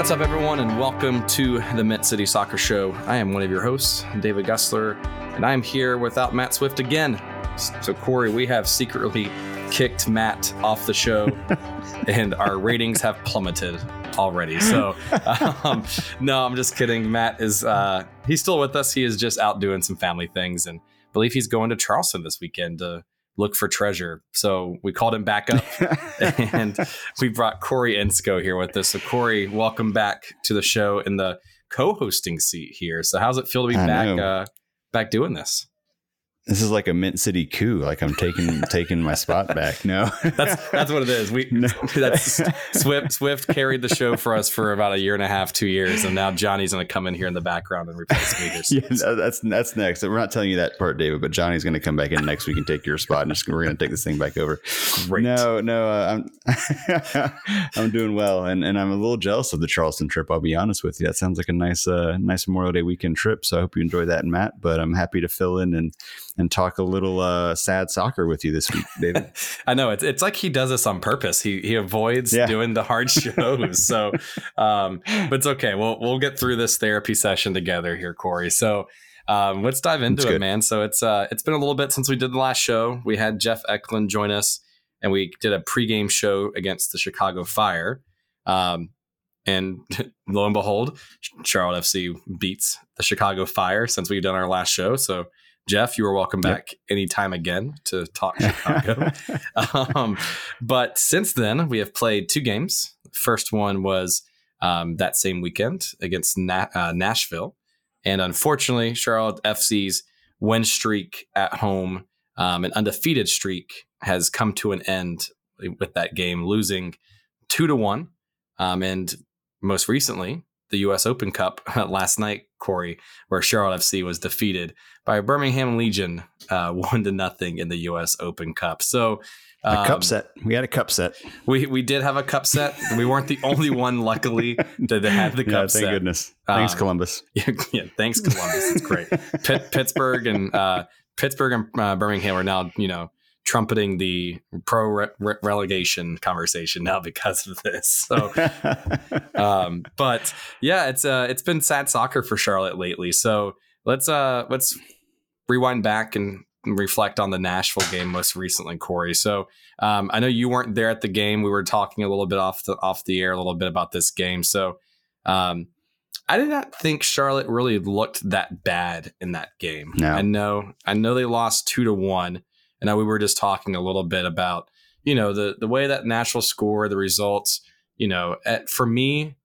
What's up, everyone, and welcome to the Mint City Soccer Show. I am one of your hosts, David Gusler, and I'm here without Matt Swift again. So, Corey, we have secretly kicked Matt off the show, and our ratings have plummeted already. So, um, no, I'm just kidding. Matt is uh, he's still with us. He is just out doing some family things, and I believe he's going to Charleston this weekend to look for treasure. So we called him back up and we brought Corey Ensko here with us. So Corey, welcome back to the show in the co-hosting seat here. So how's it feel to be I back uh, back doing this? This is like a Mint City coup. Like I'm taking taking my spot back. No, that's that's what it is. We no. that's Swift Swift carried the show for us for about a year and a half, two years, and now Johnny's going to come in here in the background and replace me. Yeah, that's that's next. We're not telling you that part, David, but Johnny's going to come back in next week and take your spot, and we're going to take this thing back over. Great. No, no, uh, I'm I'm doing well, and and I'm a little jealous of the Charleston trip. I'll be honest with you. That sounds like a nice uh, nice Memorial Day weekend trip. So I hope you enjoy that, Matt. But I'm happy to fill in and and talk a little uh, sad soccer with you this week, David. I know it's it's like he does this on purpose. He he avoids yeah. doing the hard shows. so, um, but it's okay. We'll we'll get through this therapy session together here, Corey. So. Um, let's dive into it, man. So it's uh, it's been a little bit since we did the last show. We had Jeff Eklund join us, and we did a pregame show against the Chicago Fire. Um, and lo and behold, Charlotte FC beats the Chicago Fire since we've done our last show. So Jeff, you are welcome back yep. anytime again to talk Chicago. um, but since then, we have played two games. First one was um, that same weekend against Na- uh, Nashville. And unfortunately, Charlotte FC's win streak at home, um, an undefeated streak, has come to an end with that game, losing two to one. Um, and most recently, the U.S. Open Cup last night, Corey, where Charlotte FC was defeated by Birmingham Legion, uh, one to nothing in the U.S. Open Cup. So. Um, a cup um, set. We had a cup set. We we did have a cup set. we weren't the only one, luckily, that had the cup yeah, thank set. Thank goodness. Thanks, um, Columbus. Yeah, yeah, thanks, Columbus. It's great. Pitt, Pittsburgh and uh, Pittsburgh and uh, Birmingham are now, you know, trumpeting the pro re- relegation conversation now because of this. So, um, but yeah, it's uh, it's been sad soccer for Charlotte lately. So let's uh, let's rewind back and reflect on the Nashville game most recently, Corey. So um, I know you weren't there at the game. We were talking a little bit off the off the air a little bit about this game. So um, I did not think Charlotte really looked that bad in that game. No. I know I know they lost two to one. And we were just talking a little bit about, you know, the the way that Nashville score, the results. You know, at, for me,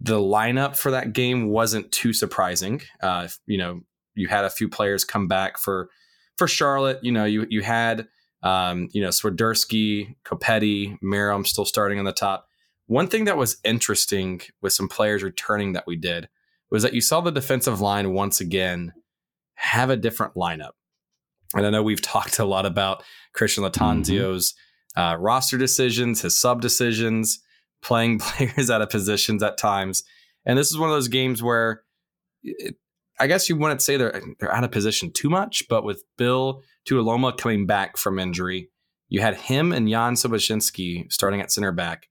the lineup for that game wasn't too surprising. Uh, you know, you had a few players come back for for Charlotte. You know, you you had um, you know Swiderski, Copetti, Meram still starting on the top. One thing that was interesting with some players returning that we did was that you saw the defensive line once again have a different lineup. And I know we've talked a lot about Christian Lattanzio's mm-hmm. uh, roster decisions, his sub decisions, playing players out of positions at times. And this is one of those games where it, I guess you wouldn't say they're they're out of position too much, but with Bill Tuiloma coming back from injury, you had him and Jan Sobocinski starting at center back,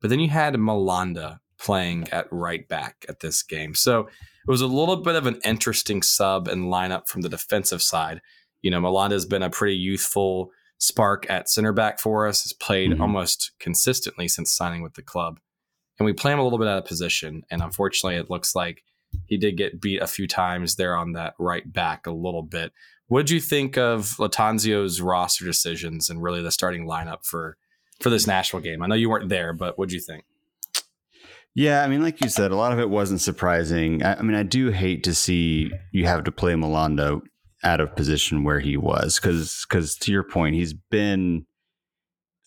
but then you had Malanda playing at right back at this game. So it was a little bit of an interesting sub and lineup from the defensive side you know, Malanda has been a pretty youthful spark at center back for us, has played mm-hmm. almost consistently since signing with the club. And we play him a little bit out of position. And unfortunately, it looks like he did get beat a few times there on that right back a little bit. What do you think of Lattanzio's roster decisions and really the starting lineup for for this Nashville game? I know you weren't there, but what do you think? Yeah, I mean, like you said, a lot of it wasn't surprising. I, I mean, I do hate to see you have to play Malanda out of position where he was. Because because to your point he's been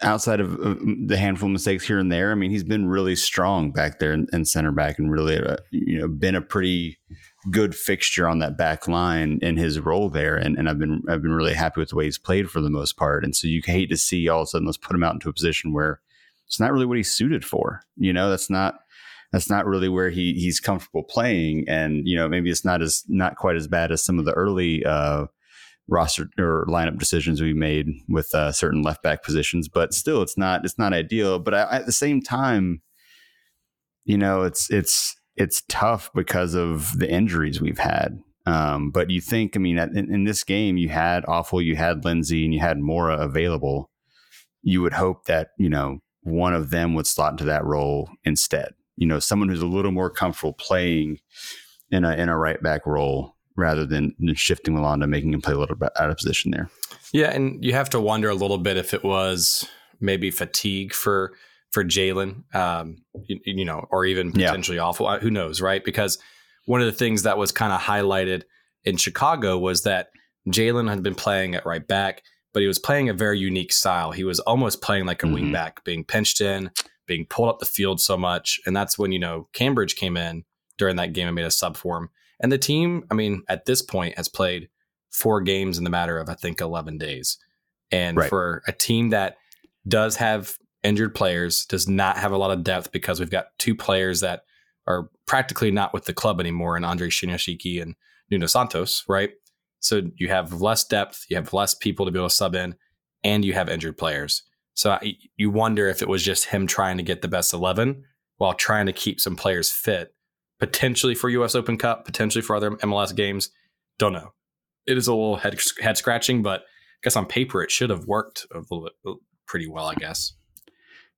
outside of uh, the handful of mistakes here and there i mean he's been really strong back there in, in center back and really uh, you know been a pretty good fixture on that back line in his role there. And, and i've been i've been really happy with the way he's played for the most part. And so you hate to see all of a sudden let's put him out into a position where it's not really what he's suited for. You know that's not that's not really where he he's comfortable playing. And you know, maybe it's not as not quite as bad as some of the early uh, roster or lineup decisions we made with uh, certain left back positions, but still, it's not it's not ideal. But I, at the same time, you know, it's it's it's tough because of the injuries we've had. Um, but you think, I mean, in, in, this game, you had Afful, you had Lindsey, and you had Mora available. You would hope that you know one of them would slot into that role instead. You know, someone who's a little more comfortable playing in a in a right back role rather than, than shifting Malanda, making him play a little bit out of position there. Yeah, and you have to wonder a little bit if it was maybe fatigue for for Jaylin, um, you, you, know, or even potentially yeah. Afful. Uh, who knows, right? Because one of the things that was kind of highlighted in Chicago was that Jaylin had been playing at right back, but he was playing a very unique style. He was almost playing like a mm-hmm. wing back, being pinched in, being pulled up the field so much, and that's when you know Cambridge came in during that game and made a sub for him. And the team, I mean, at this point has played four games in the matter of I think eleven days, and right. for a team that does have injured players, does not have a lot of depth because we've got two players that are practically not with the club anymore and Andre Shinyashiki and Nuno Santos, right? So you have less depth, you have less people to be able to sub in, and you have injured players. So I, you wonder if it was just him trying to get the best 11 while trying to keep some players fit, potentially for US Open Cup, potentially for other MLS games. Don't know. It is a little head, head scratching, but I guess on paper it should have worked bit pretty well, I guess.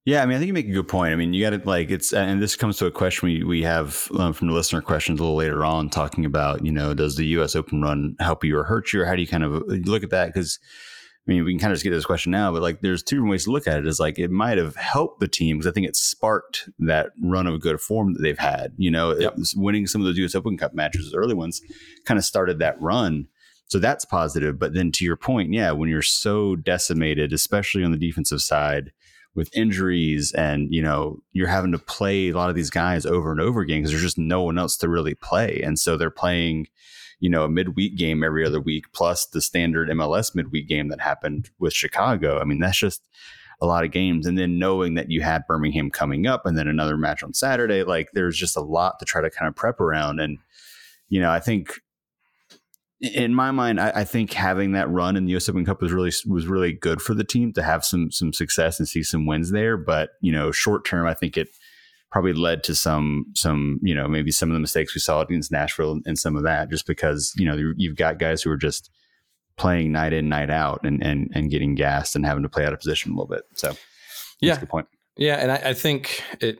Yeah, I mean, I think you make a good point. I mean, you got to like it's, and this comes to a question we we have um, from the listener questions a little later on, talking about you know, does the U.S. Open run help you or hurt you, or how do you kind of uh, look at that? Because I mean, we can kind of just get to this question now, but like, there's two different ways to look at it. Is like it might have helped the team because I think it sparked that run of good form that they've had. You know, yep. winning some of those U.S. Open Cup matches, early ones, kind of started that run. So that's positive. But then to your point, yeah, when you're so decimated, especially on the defensive side with injuries and you know you're having to play a lot of these guys over and over again because there's just no one else to really play and so they're playing you know a midweek game every other week plus the standard MLS midweek game that happened with Chicago I mean that's just a lot of games and then knowing that you had Birmingham coming up and then another match on Saturday like there's just a lot to try to kind of prep around and you know I think in my mind, I, I, think having that run in the U.S. Open Cup was really was really good for the team to have some some success and see some wins there. But you know, short term, I think it probably led to some some you know maybe some of the mistakes we saw against Nashville and some of that, just because you know you've got guys who are just playing night in night out and and and getting gassed and having to play out of position a little bit. So yeah, good point. Yeah, and I, I think it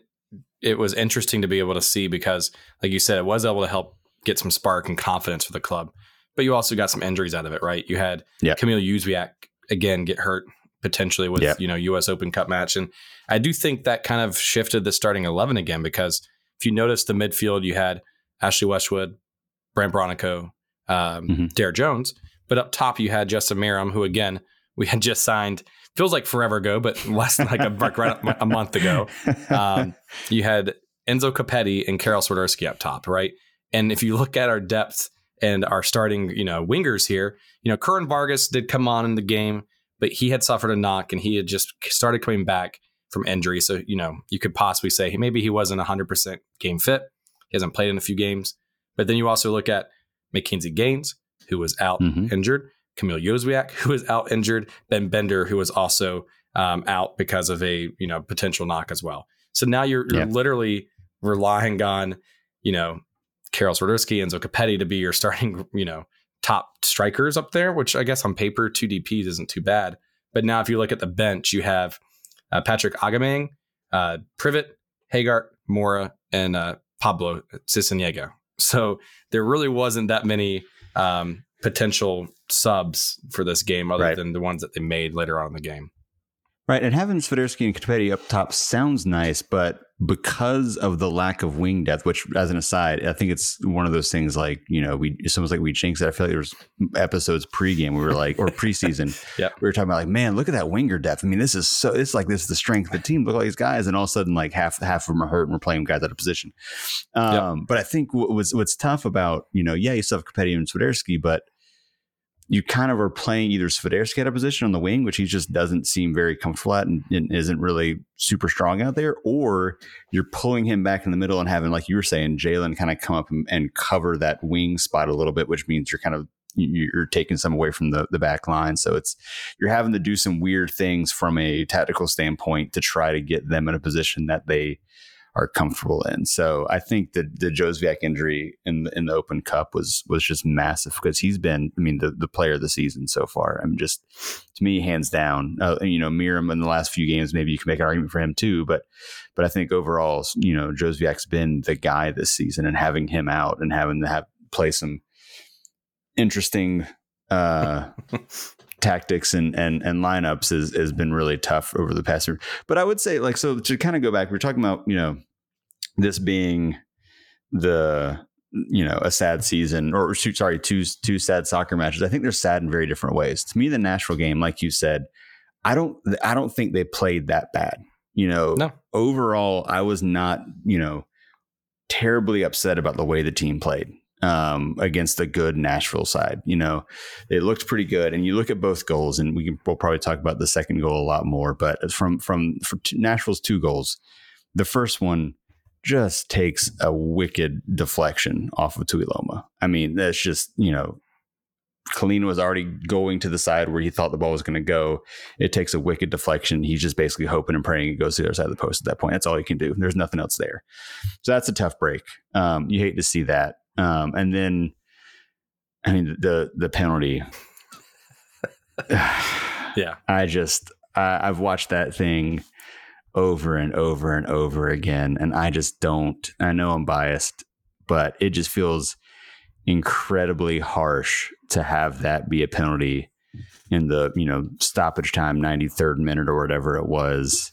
it was interesting to be able to see because, like you said, it was able to help get some spark and confidence for the club but you also got some injuries out of it, right? You had yep. Kamil Józwiak again get hurt potentially with yep. you know U.S. Open Cup match, and I do think that kind of shifted the starting eleven again because if you notice the midfield, you had Ashley Westwood, Brandt Bronico, um, mm-hmm. Derrick Jones, but up top you had Justin Meram, who again we had just signed. Feels like forever ago, but less than like a, a month ago. Um, you had Enzo Copetti and Karol Swiderski up top, right? And if you look at our depth and our starting, you know, wingers here. You know, Kerwin Vargas did come on in the game, but he had suffered a knock and he had just started coming back from injury. So, you know, you could possibly say maybe he wasn't 100% game fit. He hasn't played in a few games. But then you also look at McKinze Gaines, who was out mm-hmm. injured, Kamil Józwiak, who was out injured, Ben Bender, who was also um, out because of a, you know, potential knock as well. So now you're, you're literally relying on, you know, Karol Swiderski and Zocapetti to be your starting, you know, top strikers up there, which I guess on paper, two DPs isn't too bad. But now if you look at the bench, you have uh, Patrick Agyemang, uh, Privett, Hegardt, Mora, and uh, Pablo Sisniega. So there really wasn't that many um, potential subs for this game other right. than the ones that they made later on in the game. Right, and having Swiderski and Copetti up top sounds nice, but because of the lack of wing depth, which, as an aside, I think it's one of those things like you know we it's almost like we jinxed it. I feel like there was episodes pregame we were like or preseason, yeah, we were talking about like man, look at that winger depth. I mean, this is so it's like this is the strength of the team. Look at all these guys, and all of a sudden like half half of them are hurt and we're playing guys out of position. Um, yep. But I think what was what's tough about you know yeah you still have Copetti and Swiderski, but you kind of are playing either Swiderski at a position on the wing, which he just doesn't seem very comfortable at and, and, isn't really super strong out there, or you're pulling him back in the middle and having, like you were saying, Jaylin kind of come up and, and, cover that wing spot a little bit, which means you're kind of you're taking some away from the, the back line. So it's you're having to do some weird things from a tactical standpoint to try to get them in a position that they are comfortable in. So I think that the Józwiak injury in the, in the Open Cup was was just massive because he's been, I mean, the, the player of the season so far. I mean, just to me, hands down. Uh, you know, Meram in the last few games, maybe you can make an argument for him too, but but I think overall, you know, Józwiak's been the guy this season, and having him out and having to have play some interesting. Uh, tactics and and and lineups has has been really tough over the past year. But I would say like so to kind of go back, we are talking about you know this being the you know a sad season or sorry two two sad soccer matches. I think they're sad in very different ways. To me, the Nashville game, like you said, I don't I don't think they played that bad. You know, no. overall, I was not you know terribly upset about the way the team played um, against the good Nashville side. You know, it looked pretty good. And you look at both goals, and we can, we'll probably talk about the second goal a lot more. But from from, from Nashville's two goals, the first one just takes a wicked deflection off of Tuiloma. I mean, that's just you know. Kahlina was already going to the side where he thought the ball was going to go. It takes a wicked deflection. He's just basically hoping and praying it goes to the other side of the post at that point. That's all he can do. There's nothing else there. So that's a tough break. Um, you hate to see that. Um, and then, I mean, the the penalty. yeah, I just I, I've watched that thing over and over and over again, and I just don't. I know I'm biased, but it just feels incredibly harsh to have that be a penalty in the you know stoppage time 93rd minute or whatever it was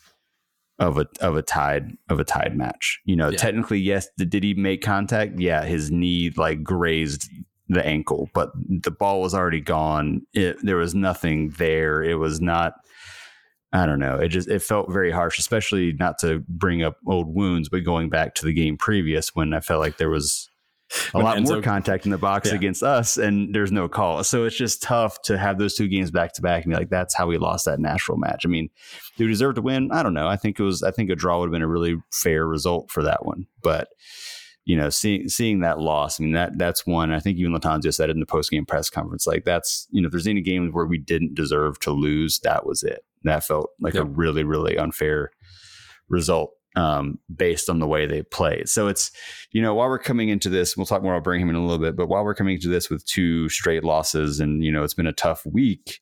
of a of a tied of a tied match. You know, yeah. technically, yes. Did he make contact? Yeah, his knee like grazed the ankle, but the ball was already gone. It, there was nothing there. It was not. I don't know. It just it felt very harsh, especially not to bring up old wounds, but going back to the game previous when I felt like there was a lot Enzo, more contact in the box yeah. against us, and there's no call. So it's just tough to have those two games back to back and be like, that's how we lost that Nashville match. I mean, do we deserve to win? I don't know. I think it was. I think a draw would have been a really fair result for that one, but. You know, seeing seeing that loss, I mean that that's one. I think even Lattanzio said it in the post game press conference. Like that's you know, if there's any games where we didn't deserve to lose, that was it. That felt like yep. a really really unfair result um, based on the way they played. So it's, you know, while we're coming into this, we'll talk more about Birmingham in a little bit, but while we're coming into this with two straight losses and, you know, it's been a tough week,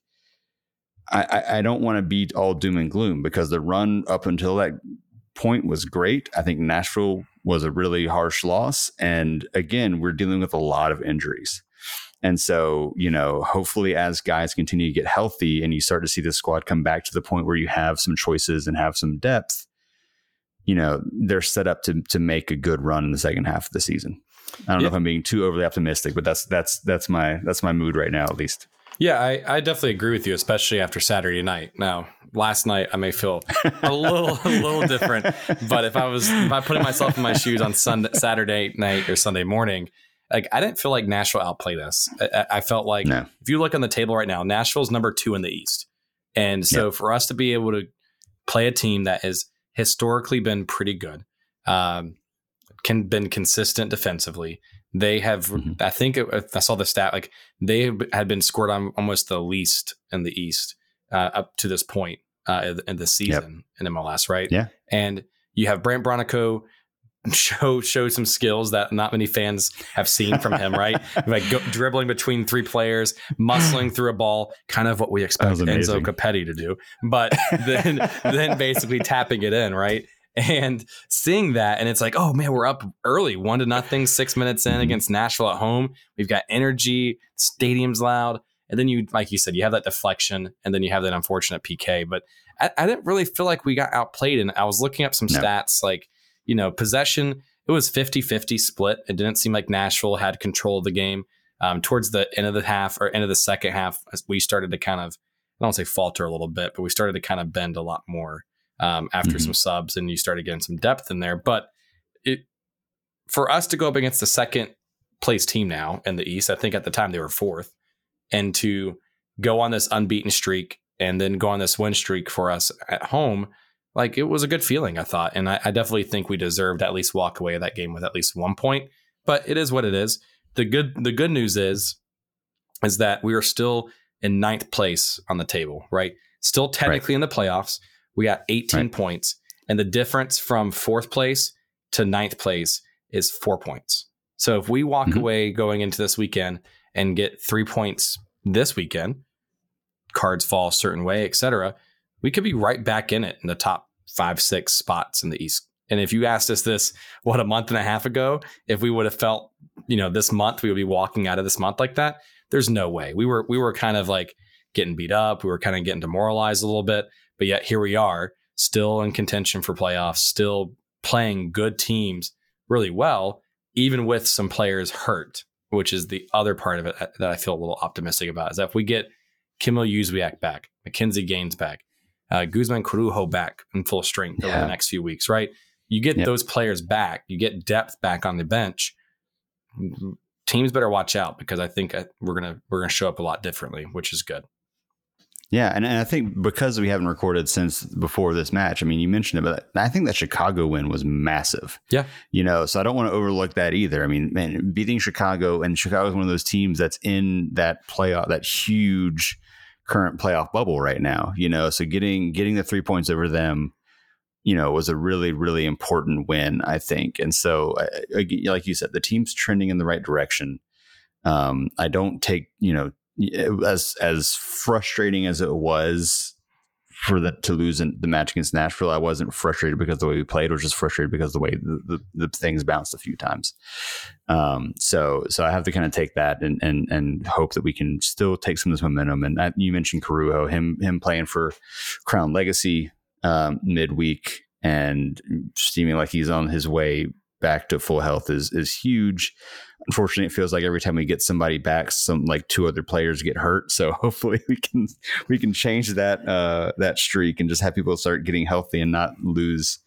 I, I don't want to be all doom and gloom because the run up until that point was great. I think Nashville was a really harsh loss. And again, we're dealing with a lot of injuries. And so, you know, hopefully as guys continue to get healthy and you start to see the squad come back to the point where you have some choices and have some depth, you know they're set up to to make a good run in the second half of the season. I don't yeah. know if I'm being too overly optimistic, but that's that's that's my that's my mood right now at least. Yeah, I, I definitely agree with you, especially after Saturday night. Now, last night I may feel a little a little different, but if I was if I putting myself in my shoes on Sunday Saturday night or Sunday morning, like I didn't feel like Nashville outplayed us. I, I felt like no. if you look on the table right now, Nashville's number two in the East, and so for us to be able to play a team that is historically been pretty good. Um, can been consistent defensively. They have, mm-hmm. I think it, I saw the stat like they had been scored on almost the least in the East uh, up to this point uh, in the season yep. in MLS, right? Yeah, and you have Brandt Bronico show show some skills that not many fans have seen from him, right? like go, dribbling between three players, muscling through a ball, kind of what we expect Enzo Copetti to do, but then then basically tapping it in, right? And seeing that, and it's like, oh man, we're up early, one to nothing, six minutes in mm-hmm. against Nashville at home. We've got energy, stadium's loud, and then you, like you said, you have that deflection, and then you have that unfortunate PK. But I, I didn't really feel like we got outplayed, and I was looking up some no. stats like you know, possession, it was 50 50 split. It didn't seem like Nashville had control of the game. Um, towards the end of the half or end of the second half, we started to kind of, I don't say falter a little bit, but we started to kind of bend a lot more um, after mm-hmm. some subs and you started getting some depth in there. But it, for us to go up against the second place team now in the East, I think at the time they were fourth, and to go on this unbeaten streak and then go on this win streak for us at home like it was a good feeling, I thought. And I, I definitely think we deserved at least walk away that game with at least one point. But it is what it is. The good the good news is is that we are still in ninth place on the table, right? Still technically right. in the playoffs. We got 18 right. points. And the difference from fourth place to ninth place is four points. So if we walk mm-hmm. away going into this weekend and get three points this weekend, cards fall a certain way, etc., we could be right back in it in the top five, six spots in the East. And if you asked us this, what, a month and a half ago, if we would have felt, you know, this month we would be walking out of this month like that, there's no way. We were we were kind of like getting beat up. We were kind of getting demoralized a little bit. But yet here we are, still in contention for playoffs, still playing good teams really well, even with some players hurt, which is the other part of it that I feel a little optimistic about. Is that if we get Kamil Józwiak back, McKinze Gaines back, uh, Guzman Corujo back in full strength yeah. over the next few weeks, right? You get yep. those players back, you get depth back on the bench. Teams better watch out because I think uh, we're gonna we're gonna show up a lot differently, which is good. Yeah, and, and I think because we haven't recorded since before this match, I mean, you mentioned it, but I think that Chicago win was massive. Yeah. You know, so I don't want to overlook that either. I mean, man, beating Chicago, and Chicago is one of those teams that's in that playoff, that huge current playoff bubble right now, you know, so getting getting the three points over them, you know, was a really, really important win, I think. And so, like you said, the team's trending in the right direction. Um, I don't take, you know, as as frustrating as it was for the to lose in the match against Nashville, I wasn't frustrated because the way we played, was just frustrated because the way the, the, the things bounced a few times. Um, so so I have to kind of take that and and and hope that we can still take some of this momentum. And you mentioned Corujo, him him playing for Crown Legacy um, midweek and seeming like he's on his way back to full health is is huge. Unfortunately, it feels like every time we get somebody back, some like two other players get hurt. So hopefully we can we can change that uh, that streak and just have people start getting healthy and not lose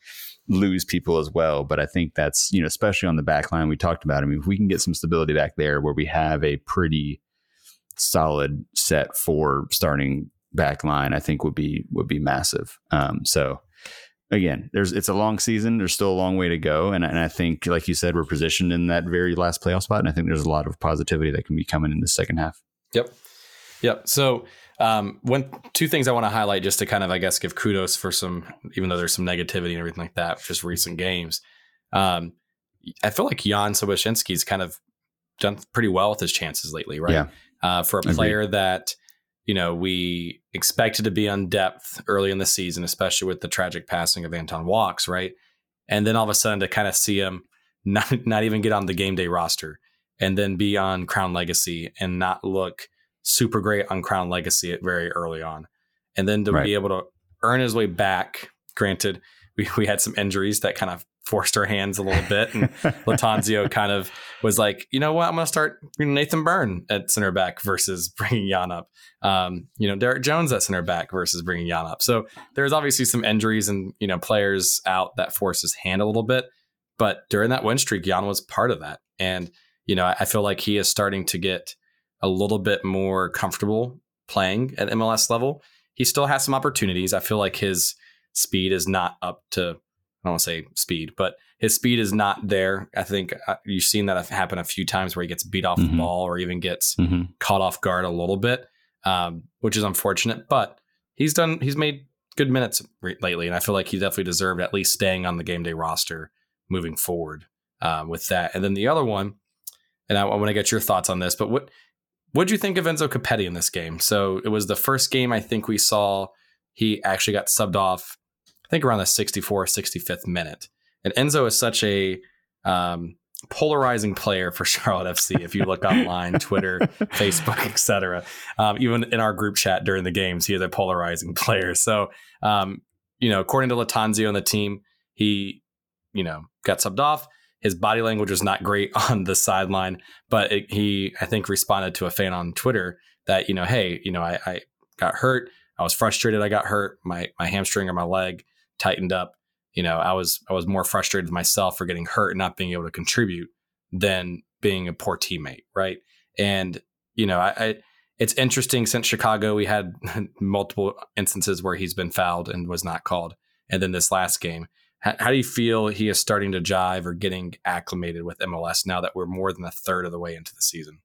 lose people as well. But I think that's you know especially on the back line we talked about. I mean, if we can get some stability back there where we have a pretty solid set for starting back line, I think would be would be massive. Um, so again, there's it's a long season. There's still a long way to go, and and I think, like you said, we're positioned in that very last playoff spot, and I think there's a lot of positivity that can be coming in the second half. Yep, yep. So, um, one two things I want to highlight just to kind of, I guess, give kudos for some, even though there's some negativity and everything like that, just recent games. Um, I feel like Jan Sobocinski's kind of done pretty well with his chances lately, right? Yeah. Uh, for a player Agreed. that you know, we expected to be on depth early in the season, especially with the tragic passing of Anton Walkes, right? And then all of a sudden to kind of see him not not even get on the game day roster and then be on Crown Legacy and not look super great on Crown Legacy at very early on. And then to right. be able to earn his way back, granted, we, we had some injuries that kind of forced her hands a little bit. And Lattanzio kind of was like, you know what, I'm going to start Nathan Byrne at center back versus bringing Jan up. Um, you know, Derrick Jones at center back versus bringing Jan up. So there's obviously some injuries and, you know, players out that force his hand a little bit. But during that win streak, Jan was part of that. And, you know, I feel like he is starting to get a little bit more comfortable playing at MLS level. He still has some opportunities. I feel like his speed is not up to I don't want to say speed, but his speed is not there. I think uh, you've seen that happen a few times where he gets beat off mm-hmm. the ball or even gets mm-hmm. caught off guard a little bit, um, which is unfortunate. But he's done. He's made good minutes re- lately, and I feel like he definitely deserved at least staying on the game day roster moving forward uh, with that. And then the other one, and I, I want to get your thoughts on this, but what what do you think of Enzo Copetti in this game? So it was the first game I think we saw he actually got subbed off think around the 64, 65th minute. And Enzo is such a um, polarizing player for Charlotte FC. If you look online, Twitter, Facebook, etc., um, even in our group chat during the games, he is a polarizing player. So, um, you know, according to Lattanzio and the team, he, you know, got subbed off. His body language was not great on the sideline, but it, he, I think, responded to a fan on Twitter that, you know, hey, you know, I, I got hurt. I was frustrated. I got hurt. My my hamstring or my leg tightened up, you know, I was I was more frustrated with myself for getting hurt and not being able to contribute than being a poor teammate, right? And you know, I, I it's interesting since Chicago we had multiple instances where he's been fouled and was not called, and then this last game. How, how do you feel he is starting to jive or getting acclimated with MLS now that we're more than a third of the way into the season?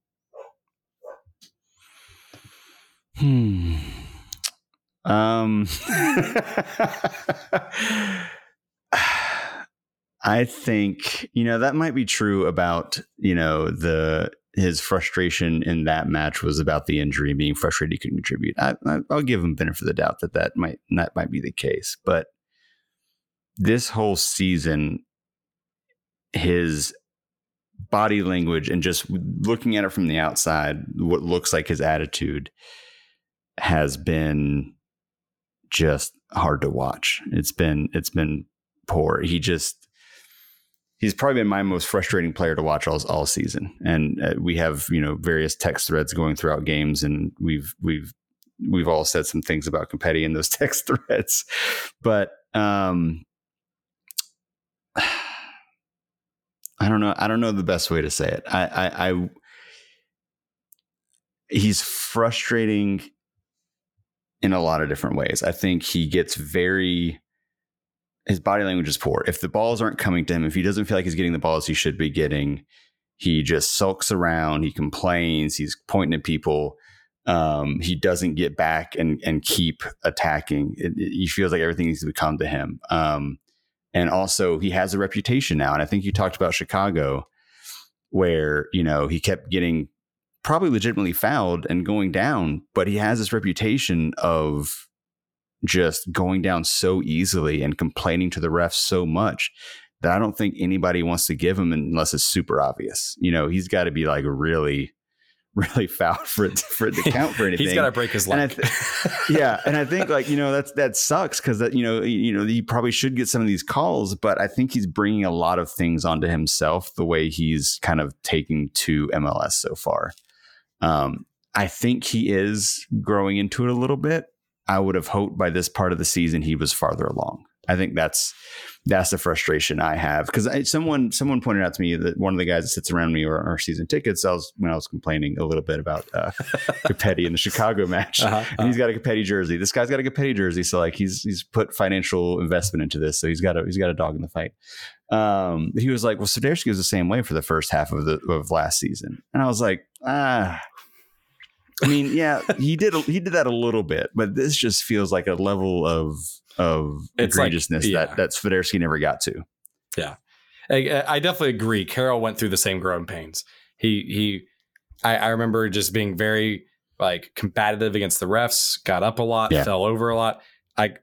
Hmm. Um, I think you know that might be true about you know the his frustration in that match was about the injury and being frustrated he couldn't contribute. I, will give him benefit of the doubt that that might that might be the case, but this whole season, his body language and just looking at it from the outside, what looks like his attitude has been just hard to watch. It's been it's been poor. He just he's probably been my most frustrating player to watch all, all season. And uh, we have, you know, various text threads going throughout games and we've, we've, we've all said some things about Copetti in those text threads, but, um, I don't know. I don't know the best way to say it. I, I, I he's frustrating in a lot of different ways. I think he gets very his body language is poor. If the balls aren't coming to him, if he doesn't feel like he's getting the balls he should be getting, he just sulks around. He complains. He's pointing at people. Um, he doesn't get back and and keep attacking. It, it, he feels like everything needs to come to him. Um, and also, he has a reputation now. And I think you talked about Chicago, where you know he kept getting probably legitimately fouled and going down, but he has this reputation of just going down so easily and complaining to the refs so much that I don't think anybody wants to give him unless it's super obvious. You know, he's got to be like really, really fouled for it for it to count for anything. he's got to break his leg. th- yeah, and I think like you know that's that sucks because that you know you know he probably should get some of these calls, but I think he's bringing a lot of things onto himself the way he's kind of taking to MLS so far. Um, I think he is growing into it a little bit. I would have hoped by this part of the season he was farther along. I think that's that's the frustration I have because someone someone pointed out to me that one of the guys that sits around me or our season tickets. I was when I was complaining a little bit about uh, Copetti in the Chicago match, uh-huh, uh-huh. and he's got a Copetti jersey. This guy's got a Copetti jersey, so like he's he's put financial investment into this, so he's got a he's got a dog in the fight. Um, he was like, "Well, Swiderski was the same way for the first half of the of last season," and I was like, "Ah." I mean, yeah, he did he did that a little bit, but this just feels like a level of of it's egregiousness like, yeah. that that Swiderski never got to. Yeah, I, I, definitely agree. Karol went through the same growing pains. He he, I, I, remember just being very like combative against the refs. Got up a lot, yeah. fell over a lot. I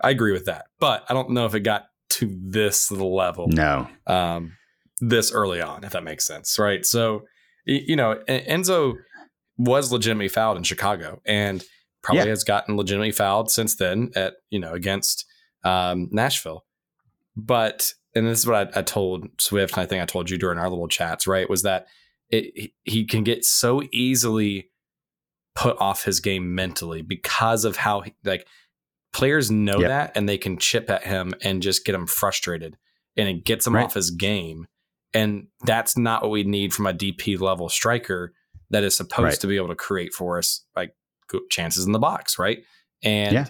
I agree with that, but I don't know if it got to this level. No, um, this early on, if that makes sense, right? So you know, Enzo was legitimately fouled in Chicago and probably yeah. has gotten legitimately fouled since then at, you know, against um, Nashville. But, and this is what I, I, told Swift, and I think I told you during our little chats, right? Was that it, he can get so easily put off his game mentally because of how, he, like, players know yep. that and they can chip at him and just get him frustrated and it gets him right. off his game. And that's not what we need from a DP level striker that is supposed right. to be able to create for us like chances in the box, right? And yeah.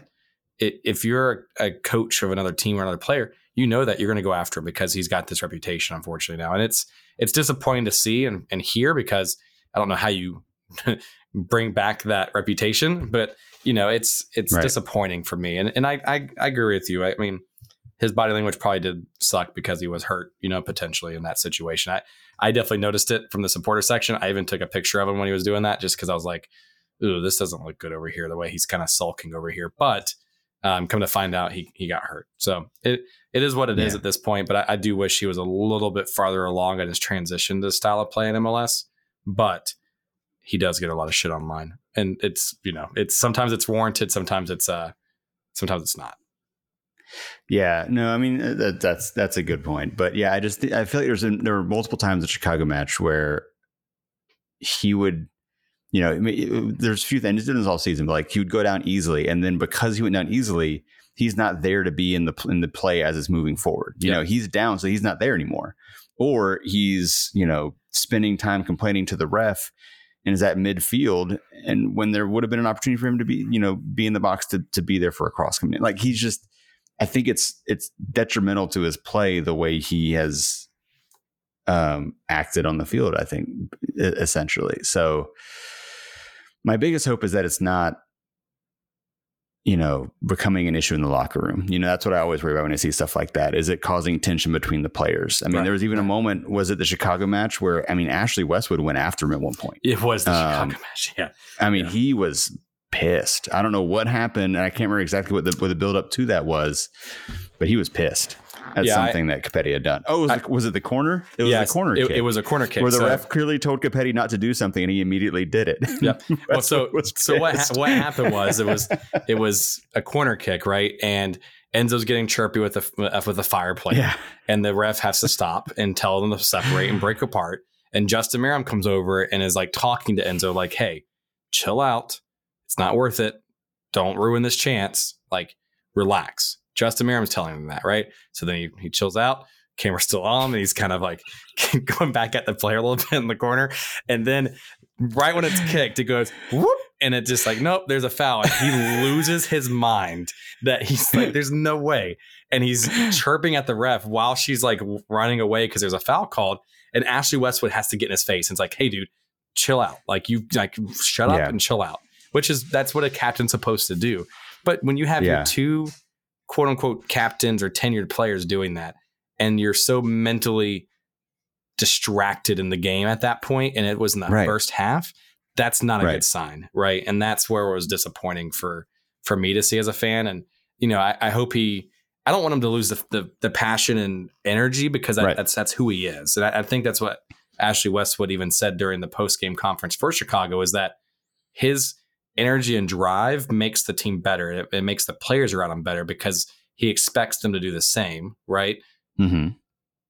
it, if you're a coach of another team or another player, you know that you're going to go after him because he's got this reputation, unfortunately now, and it's it's disappointing to see and, and hear because I don't know how you bring back that reputation, but you know it's it's right. disappointing for me, and and I, I I agree with you. I mean, his body language probably did suck because he was hurt, you know, potentially in that situation. I I definitely noticed it from the supporter section. I even took a picture of him when he was doing that just because I was like, ooh, this doesn't look good over here, the way he's kind of sulking over here. But um, come to find out, he he got hurt. So it it is what it yeah. is at this point. But I, I, do wish he was a little bit farther along in his transition to style of play in MLS. But he does get a lot of shit online, and it's you know it's sometimes it's warranted, sometimes it's uh sometimes it's not. Yeah, no, I mean uh, that, that's that's a good point, but yeah, I just I feel like there's a, there were multiple times the Chicago match where he would, you know, there's a few things. Did this all season, but like he would go down easily, and then because he went down easily, he's not there to be in the in the play as it's moving forward. You know, he's down, so he's not there anymore, or he's you know spending time complaining to the ref and is at midfield and when there would have been an opportunity for him to be you know be in the box to to be there for a cross coming in like he's just I think it's it's detrimental to his play the way he has um, acted on the field. I think essentially. So my biggest hope is that it's not you know, becoming an issue in the locker room. You know, that's what I always worry about when I see stuff like that. Is it causing tension between the players? I mean, Right. there was even a moment, was it the Chicago match where, I mean, Ashley Westwood went after him at one point. It was the Um, Chicago match. Yeah. I mean, Yeah. he was pissed. I don't know what happened. And I can't remember exactly what the, what the build up to that was, but he was pissed at Yeah, I- something that Copetti had done. Oh, was, I- it, was it the corner? It was yeah, the corner it, kick. it was a corner kick. where the so- ref clearly told Copetti not to do something and he immediately did it. Yeah. Well, so was so what ha- what happened was it was it was a corner kick, right? And Enzo's getting chirpy with the with the fire play, Yeah. and the ref has to stop and tell them to separate and break apart. And Justin Meram comes over and is like talking to Enzo, like, "Hey, chill out. It's not worth it. Don't ruin this chance. Like, relax." Justin Meram's telling him that, right? So then he, he chills out. Camera's still on, and he's kind of like going back at the player a little bit in the corner. And then right when it's kicked, it goes whoop, and it just like, nope, there's a foul. And he loses his mind that he's like, there's no way. And he's chirping at the ref while she's like running away because there's a foul called. And Ashley Westwood has to get in his face and it's like, hey, dude, chill out. Like you like shut up Yeah. and chill out. Which is that's what a captain's supposed to do. But when you have Yeah. your two quote unquote captains or tenured players doing that, and you're so mentally distracted in the game at that point, and it was in the Right. first half, that's not a Right. good sign, right? And that's where it was disappointing for for me to see as a fan. And you know, I, I hope he. I don't want him to lose the the, the passion and energy because that, Right. that's that's who he is, and I, I think that's what Ashley Westwood even said during the post game conference for Chicago is that his energy and drive makes the team better. It, it makes the players around him better because he expects them to do the same, right? hmm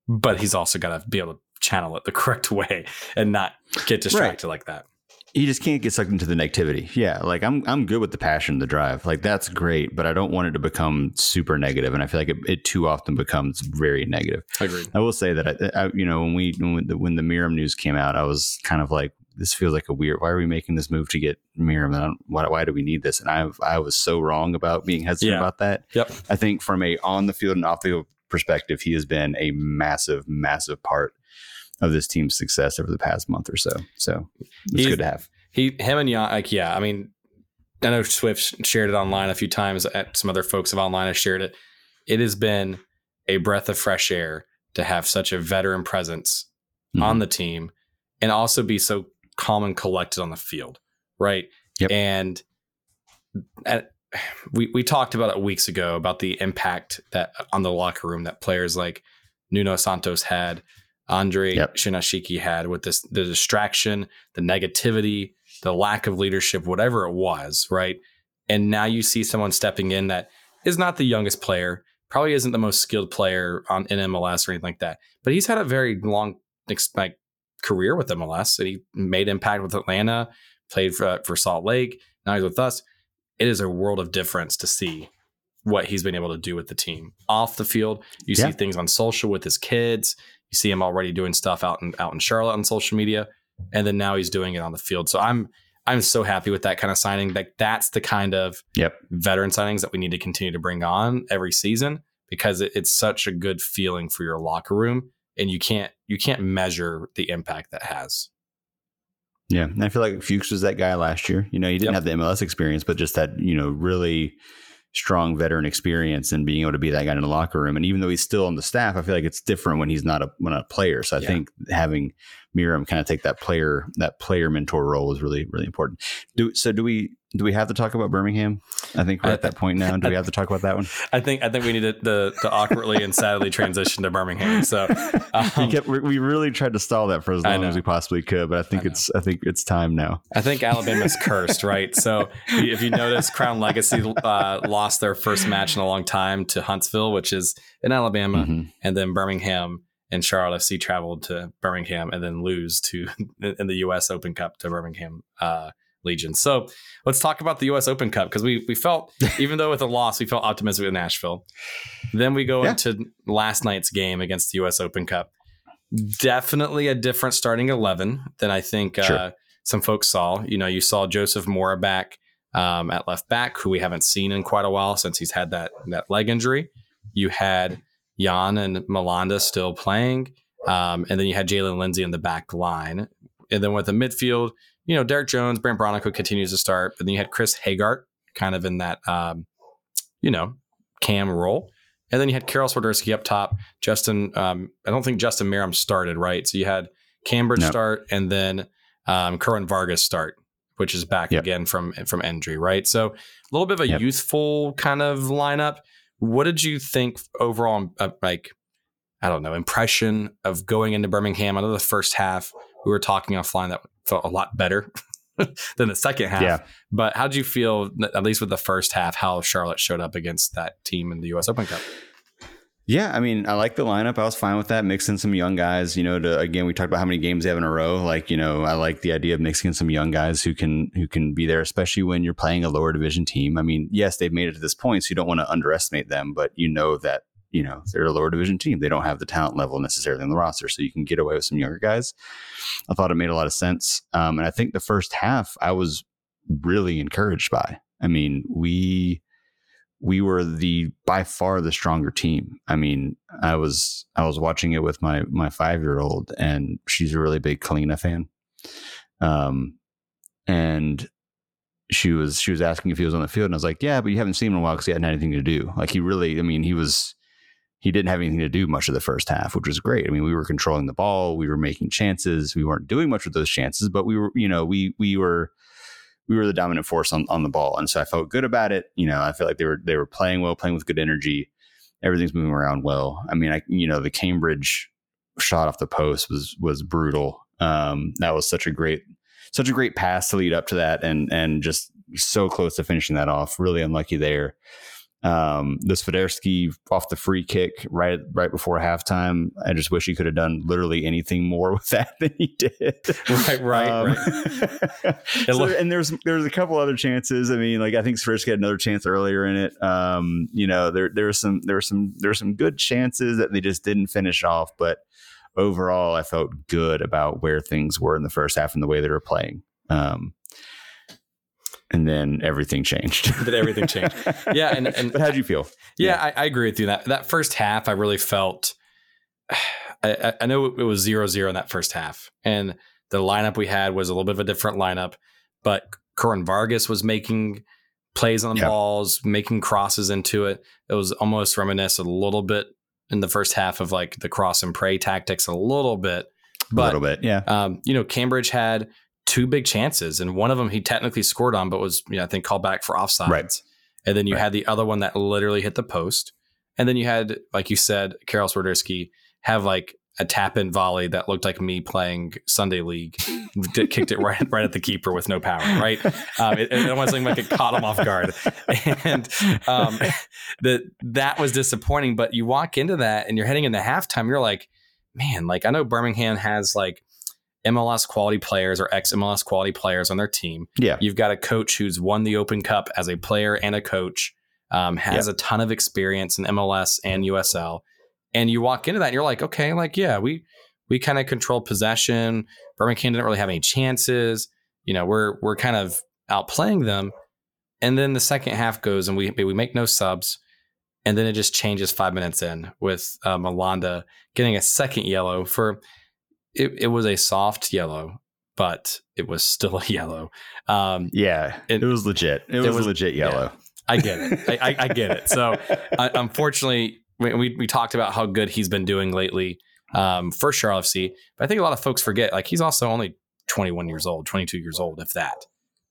But he's also got to be able to channel it the correct way and not get distracted like that. You just can't get sucked into the negativity. Yeah, like I'm I'm good with the passion, the drive. Like that's great, but I don't want it to become super negative. negative, and I feel like it, it too often becomes very negative. Agreed. I will say that I, I you know when we when the, when the Meram news came out, I was kind of like, this feels like a weird. Why are we making this move to get Meram? And I don't- why why do we need this? And I I was so wrong about being hesitant Yeah. about that. Yep. I think from a on the field and off the field perspective, he has been a massive massive part of this team's success over the past month or so. So it's He's- good to have. He, him, and Jan, like, yeah. I mean, I know Swift shared it online a few times. At some other folks have online have shared it. It has been a breath of fresh air to have such a veteran presence Mhm. on the team and also be so calm and collected on the field, right? Yep. And at, we we talked about it weeks ago about the impact that on the locker room that players like Nuno Santos had, Andre Yep. Shinyashiki had with this the distraction, the negativity, the lack of leadership, whatever it was, right? And now you see someone stepping in that is not the youngest player, probably isn't the most skilled player on in MLS or anything like that, but he's had a very long like career with MLS. And he made impact with Atlanta, played for, for Salt Lake. Now he's with us. It is a world of difference to see what he's been able to do with the team off the field. You Yeah. see things on social with his kids. You see him already doing stuff out in out in Charlotte on social media, and then now he's doing it on the field. So I'm I'm so happy with that kind of signing. Like that's the kind of Yep. veteran signings that we need to continue to bring on every season because it, it's such a good feeling for your locker room, and you can't you can't measure the impact that has. Yeah, and I feel like Fuchs was that guy last year. You know, he didn't Yep. have the MLS experience, but just that you know really strong veteran experience and being able to be that guy in the locker room. And even though he's still on the staff, I feel like it's different when he's not a when a player. So I Yeah. think having Meram kind of take that player that player mentor role is really really important. Do so? Do we do we have to talk about Birmingham? I think we're I- at that point now. Do we have to talk about that one? I think I think we need to, the to awkwardly and sadly transition to Birmingham. So um, we, kept, we really tried to stall that for as long as we possibly could, but I think I it's I think it's time now. I think Alabama's cursed, right? So if you notice, Crown Legacy uh, lost their first match in a long time to Huntsville, which is in Alabama, Mhm. and then Birmingham and Charlotte FC traveled to Birmingham and then lose to in the U.S. Open Cup to Birmingham uh, Legion. So let's talk about the U.S. Open Cup because we we felt even though with a loss we felt optimistic with Nashville. Then we go Yeah. into last night's game against the U.S. Open Cup. Definitely a different starting eleven than I think uh, some folks saw. You know, you saw Joseph Mora back um, at left back, who we haven't seen in quite a while since he's had that that leg injury. You had Jan and Malanda still playing, um, and then you had Jaylin Lindsey in the back line, and then with the midfield, you know, Derrick Jones, Brandt Bronico continues to start, but then you had Chris Hegardt kind of in that, um, you know, cam role. And then you had Karol Swiderski up top. Justin, um, I don't think Justin Meram started, right? So you had Cambridge nope. start and then um, Kerwin Vargas start, which is back yep. again from from injury, right? So a little bit of a yep. youthful kind of lineup. What did you think overall, uh, like, I don't know, impression of going into Birmingham? I know the first half we were talking offline that felt a lot better than the second half. Yeah. But how did you feel, at least with the first half, how Charlotte showed up against that team in the U.S. Open Cup? Yeah, I mean, I like the lineup. I was fine with that. Mixing some young guys, you know. To again, we talked about how many games they have in a row. Like, you know, I like the idea of mixing some young guys who can who can be there, especially when you're playing a lower division team. I mean, yes, they've made it to this point, so you don't want to underestimate them, but you know that you know they're a lower division team. They don't have the talent level necessarily in the roster, so you can get away with some younger guys. I thought it made a lot of sense, um, and I think the first half I was really encouraged by. I mean, we we were the by far the stronger team. I mean, I was I was watching it with my my five year old, and she's a really big Kahlina fan. Um, and she was she was asking if he was on the field, and I was like, yeah, but you haven't seen him in a while because he hadn't had anything to do. Like he really, I mean, he was he didn't have anything to do much of the first half, which was great. I mean, we were controlling the ball, we were making chances, we weren't doing much with those chances, but we were, you know, we we were we were the dominant force on, on the ball, and so I felt good about it. You know, I felt like they were they were playing well, playing with good energy. Everything's moving around well. I mean, I you know the Cambridge shot off the post was was brutal. Um, that was such a great such a great pass to lead up to that, and and just so close to finishing that off. Really unlucky there. Um, the Swiderski off the free kick right right before halftime. I just wish he could have done literally anything more with that than he did. Right, right, um, right. so, and there's there's a couple other chances. I mean, like I think Swiderski had another chance earlier in it. Um, you know, there there's some there's some there's some good chances that they just didn't finish off, but overall, I felt good about where things were in the first half and the way they were playing. Um, and then everything changed. then everything changed. Yeah, and, and but how do you feel? Yeah, yeah. I, I, agree with you. That that first half, I really felt. I, I know it was zero zero in that first half, and the lineup we had was a little bit of a different lineup, but Kerwin Vargas was making plays on the yep. balls, making crosses into it. It was almost reminiscent a little bit in the first half of like the cross and pray tactics, a little bit. But, a little bit, yeah. Um, you know, Cambridge had two big chances, and one of them he technically scored on, but was you know, I think called back for offsides. Right. And then you right. had the other one that literally hit the post, and then you had, like you said, Karol Swiderski have like a tap in volley that looked like me playing Sunday League, kicked it right right at the keeper with no power. Right, um, it, it almost like it caught him off guard, and um, that that was disappointing. But you walk into that and you're heading into halftime, you're like, man, like I know Birmingham has like MLS quality players or ex MLS quality players on their team. Yeah. You've got a coach who's won the Open Cup as a player and a coach, um, has yeah. a ton of experience in MLS and USL. And you walk into that and you're like, okay, like, yeah, we we kind of control possession. Birmingham didn't really have any chances. You know, we're we're kind of outplaying them. And then the second half goes and we we make no subs. And then it just changes five minutes in with uh, Malanda getting a second yellow for it, it was a soft yellow, but it was still a yellow. Um, yeah, it, it, was legit. It, it was, was, legit yellow. Yeah, I get it. I, I, I, get it. So, uh, unfortunately, we, we talked about how good he's been doing lately um, for Charlotte FC, but I think a lot of folks forget like he's also only 21 years old, 22 years old, if that.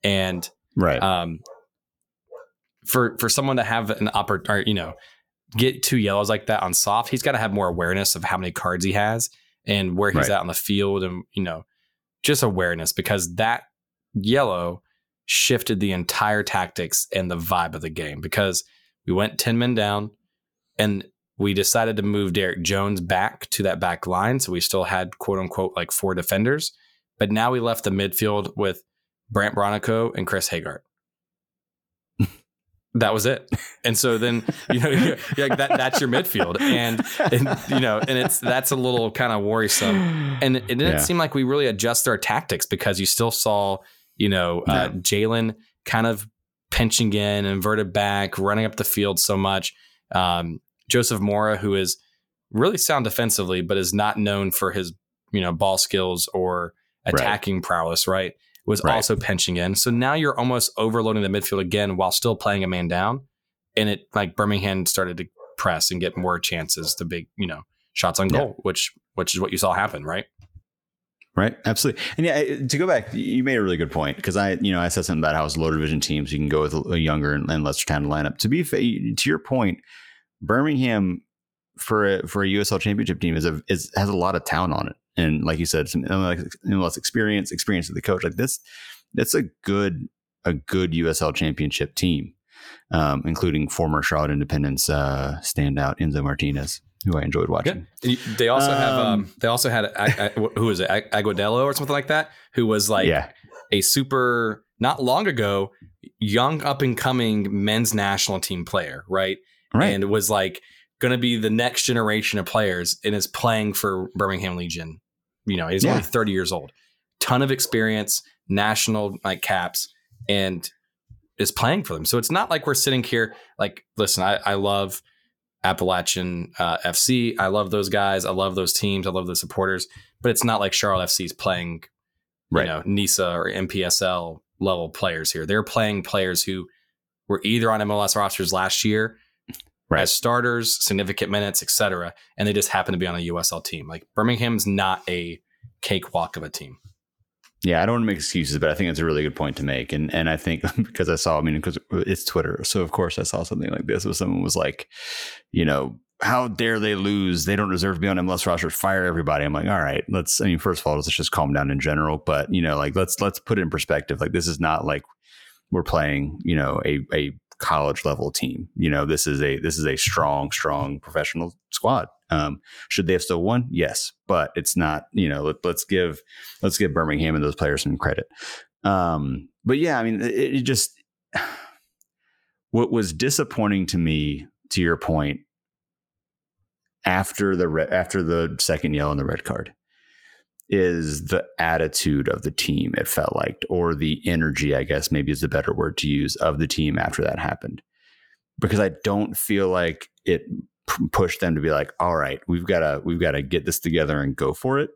And right, um, for for someone to have an opportunity, you know, get two yellows like that on soft, he's got to have more awareness of how many cards he has and where he's right. at on the field and you know just awareness because that yellow shifted the entire tactics and the vibe of the game because we went 10 men down and we decided to move Derrick Jones back to that back line so we still had quote unquote like four defenders but now we left the midfield with Brandt Bronico and Chris Hegardt that was it. And so then, you know, you're, you're like that, that's your midfield. And, and, you know, and it's, that's a little kind of worrisome. And it didn't yeah. seem like we really adjusted our tactics because you still saw, you know, uh, Jaylin kind of pinching in, inverted back, running up the field so much. Um, Joseph Mora, who is really sound defensively, but is not known for his, you know, ball skills or attacking right. prowess, right? Was Right. also pinching in. So now you're almost overloading the midfield again while still playing a man down. And it like Birmingham started to press and get more chances to big, you know, shots on Yeah. goal, which which is what you saw happen, right? Right, absolutely, and yeah, eh, to go back, you made a really good point because I, you know, I said something about how it's low division teams. You can go with a younger and, and lesser talented lineup. To be to your point, Birmingham for a, for a USL championship team is a is has a lot of talent on it, and like you said, some less experience, experience of the coach. Like this, that's a good a good USL championship team, um, including former Charlotte Independence uh, standout Enzo Martinez, who I enjoyed watching. And They also have um, Um, they also had a, a, who was it Ag- Aguadelo or something like that, who was like yeah, a super not long ago young up and coming men's national team player, right? right. And was like going to be the next generation of players and is playing for Birmingham Legion. You know, he's Yeah. only 30 years old. Ton of experience, national like caps and is playing for them. So it's not like we're sitting here like listen, I, I love Appalachian uh, FC. I love those guys. I love those teams. I love the supporters. But it's not like Charlotte FC is playing, Right. you know, NISA or MPSL level players here. They're playing players who were either on MLS rosters last year Right. as starters, significant minutes, etc., and they just happen to be on a USL team. Like Birmingham's not a cakewalk of a team. Yeah, I don't want to make excuses, but I think it's a really good point to make. And and I think because I saw, I mean, because it's Twitter, so of course I saw something like this where someone was like, you know, how dare they lose? They don't deserve to be on MLS rosters. Fire everybody. I'm like, all right, let's. I mean, first of all, let's just calm down in general. But you know, like let's let's put it in perspective. Like this is not like we're playing, you know, a a college level team. You know, this is a this is a strong, strong professional squad. Um, should they have still won? Yes, but it's not. You know, let, let's give let's give Birmingham and those players some credit. Um, but yeah, I mean, it, it just what was disappointing to me, to your point, after the re- after the second yellow and the red card, is the attitude of the team. It felt like, or the energy, I guess maybe is the better word to use of the team after that happened, because I don't feel like it p- pushed them to be like, all right, we've got to we've got to get this together and go for it.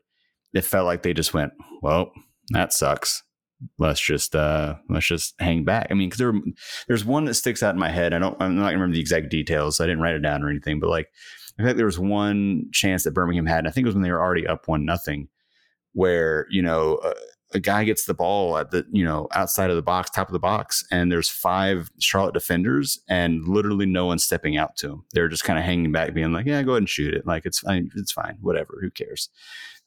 It felt like they just went, well, that sucks. Let's just uh let's just hang back. I mean, because there there's one that sticks out in my head. I don't I'm not gonna remember the exact details. So I didn't write it down or anything, but like I think there was one chance that Birmingham had. And I think it was when they were already up one nothing, where you know a, a guy gets the ball at the you know outside of the box, top of the box, and there's five Charlotte defenders, and literally no one's stepping out to him. They're just kind of hanging back, being like, "Yeah, go ahead and shoot it. Like it's fine, it's fine, whatever. Who cares?"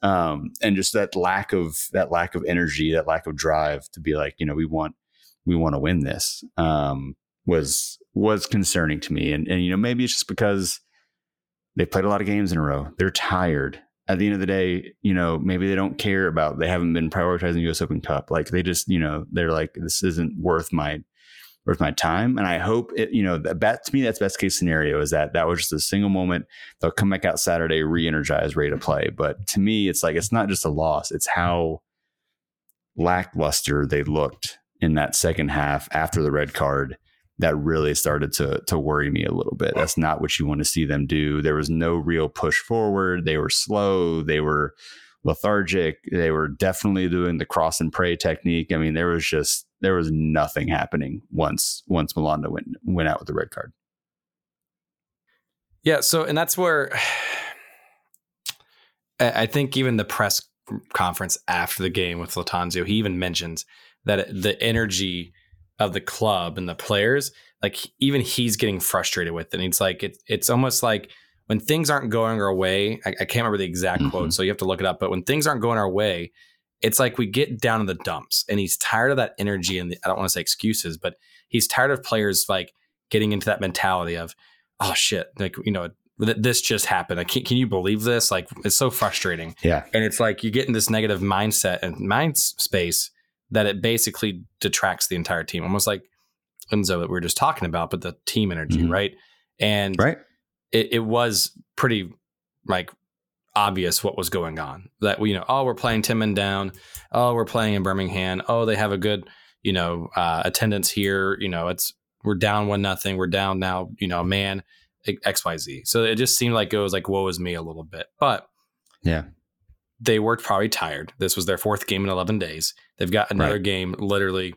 Um, and just that lack of that lack of energy, that lack of drive to be like, you know, we want we want to win this um, was was concerning to me, and and you know maybe it's just because they played a lot of games in a row. They're tired. At the end of the day, you know, maybe they don't care about. They haven't been prioritizing U.S. Open Cup. Like they just, you know, they're like, this isn't worth my worth my time. And I hope it, you know, that, that to me, that's best case scenario is that that was just a single moment. They'll come back out Saturday, re-energized, ready to play. But to me, it's like it's not just a loss; it's how lackluster they looked in that second half after the red card that really started to to worry me a little bit. That's not what you want to see them do. There was no real push forward. They were slow. They were lethargic. They were definitely doing the cross and pray technique. I mean, there was just there was nothing happening once once Malanda went went out with the red card. Yeah. So, and that's where I I think even the press conference after the game with Lattanzio, he even mentions that the energy of the club and the players, like even he's getting frustrated with it. And it's like, it, it's almost like when things aren't going our way, I, I can't remember the exact Mhm. quote, so you have to look it up. But when things aren't going our way, it's like we get down in the dumps and he's tired of that energy. And the, I don't want to say excuses, but he's tired of players like getting into that mentality of, oh shit, like, you know, th- this just happened. Like, can, can you believe this? Like, it's so frustrating. Yeah. And it's like you get in this negative mindset and mind space that it basically detracts the entire team, almost like Enzo that we were just talking about, but the team energy, Mhm. right? And Right. it, it was pretty like obvious what was going on. That you know, oh, we're playing Timon down. Oh, we're playing in Birmingham. Oh, they have a good you know uh, attendance here. You know, it's we're down one nothing. We're down now. You know, man, X Y Z. So it just seemed like it was like woe is me a little bit, but Yeah. They were probably tired. This was their fourth game in 11 days. They've got another right. game literally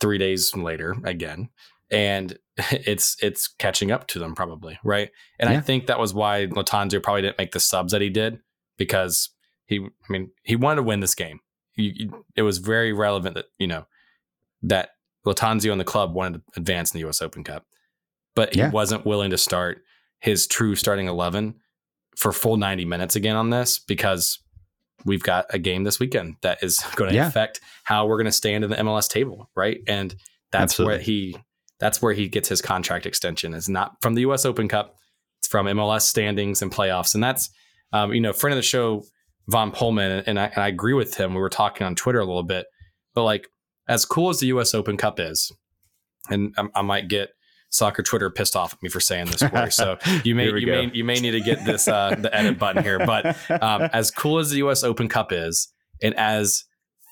three days later again. And it's it's catching up to them probably, right? And yeah. I think that was why Lattanzio probably didn't make the subs that he did because he, I mean, he wanted to win this game. He, it was very relevant that you know that Lattanzio and the club wanted to advance in the U.S. Open Cup, but he yeah. wasn't willing to start his true starting eleven for full ninety minutes again on this because we've got a game this weekend that is going to yeah. affect how we're going to stand in the MLS table, right? And that's Absolutely. where he that's where he gets his contract extension. It's not from the U.S. Open Cup; it's from MLS standings and playoffs, and that's um, you know, friend of the show Von Pullman, and I, and I agree with him. We were talking on Twitter a little bit, but like as cool as the U.S. Open Cup is, and I, I might get soccer Twitter pissed off at me for saying this word. So you may you go. may you may need to get this uh, the edit button here. But um, as cool as the U.S. Open Cup is, and as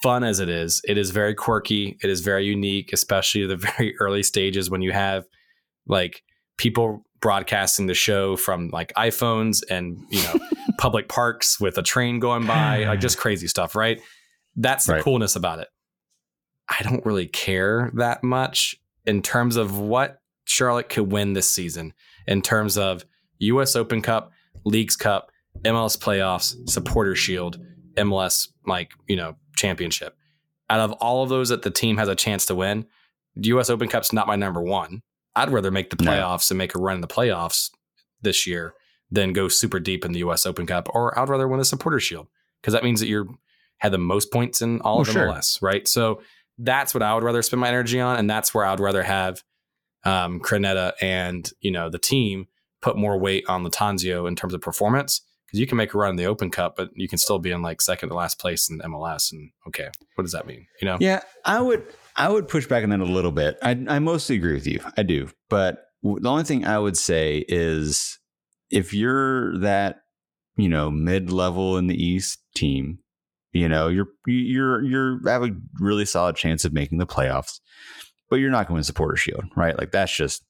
fun as it is, it is very quirky. It is very unique, especially the very early stages when you have like people broadcasting the show from like iPhones and you know public parks with a train going by, like just crazy stuff, right? That's the right. coolness about it. I don't really care that much in terms of what Charlotte could win this season in terms of US Open Cup, Leagues Cup, MLS playoffs, supporter shield, MLS like, you know, championship. Out of all of those that the team has a chance to win, US Open Cup's not my number one. I'd rather make the playoffs no. and make a run in the playoffs this year than go super deep in the US Open Cup, or I'd rather win the supporter shield because that means that you're had the most points in all oh, of MLS, sure. right? So that's what I would rather spend my energy on, and that's where I'd rather have um, Krneta and you know the team put more weight on Lattanzio in terms of performance because you can make a run in the Open Cup, but you can still be in like second to last place in MLS. And okay, what does that mean? You know? Yeah, I would. I would push back on that a little bit. I, I mostly agree with you. I do. But the only thing I would say is if you're that, you know, mid level in the East team, you know, you're, you're, you're have a really solid chance of making the playoffs, but you're not going to win supporter shield, right? Like that's just,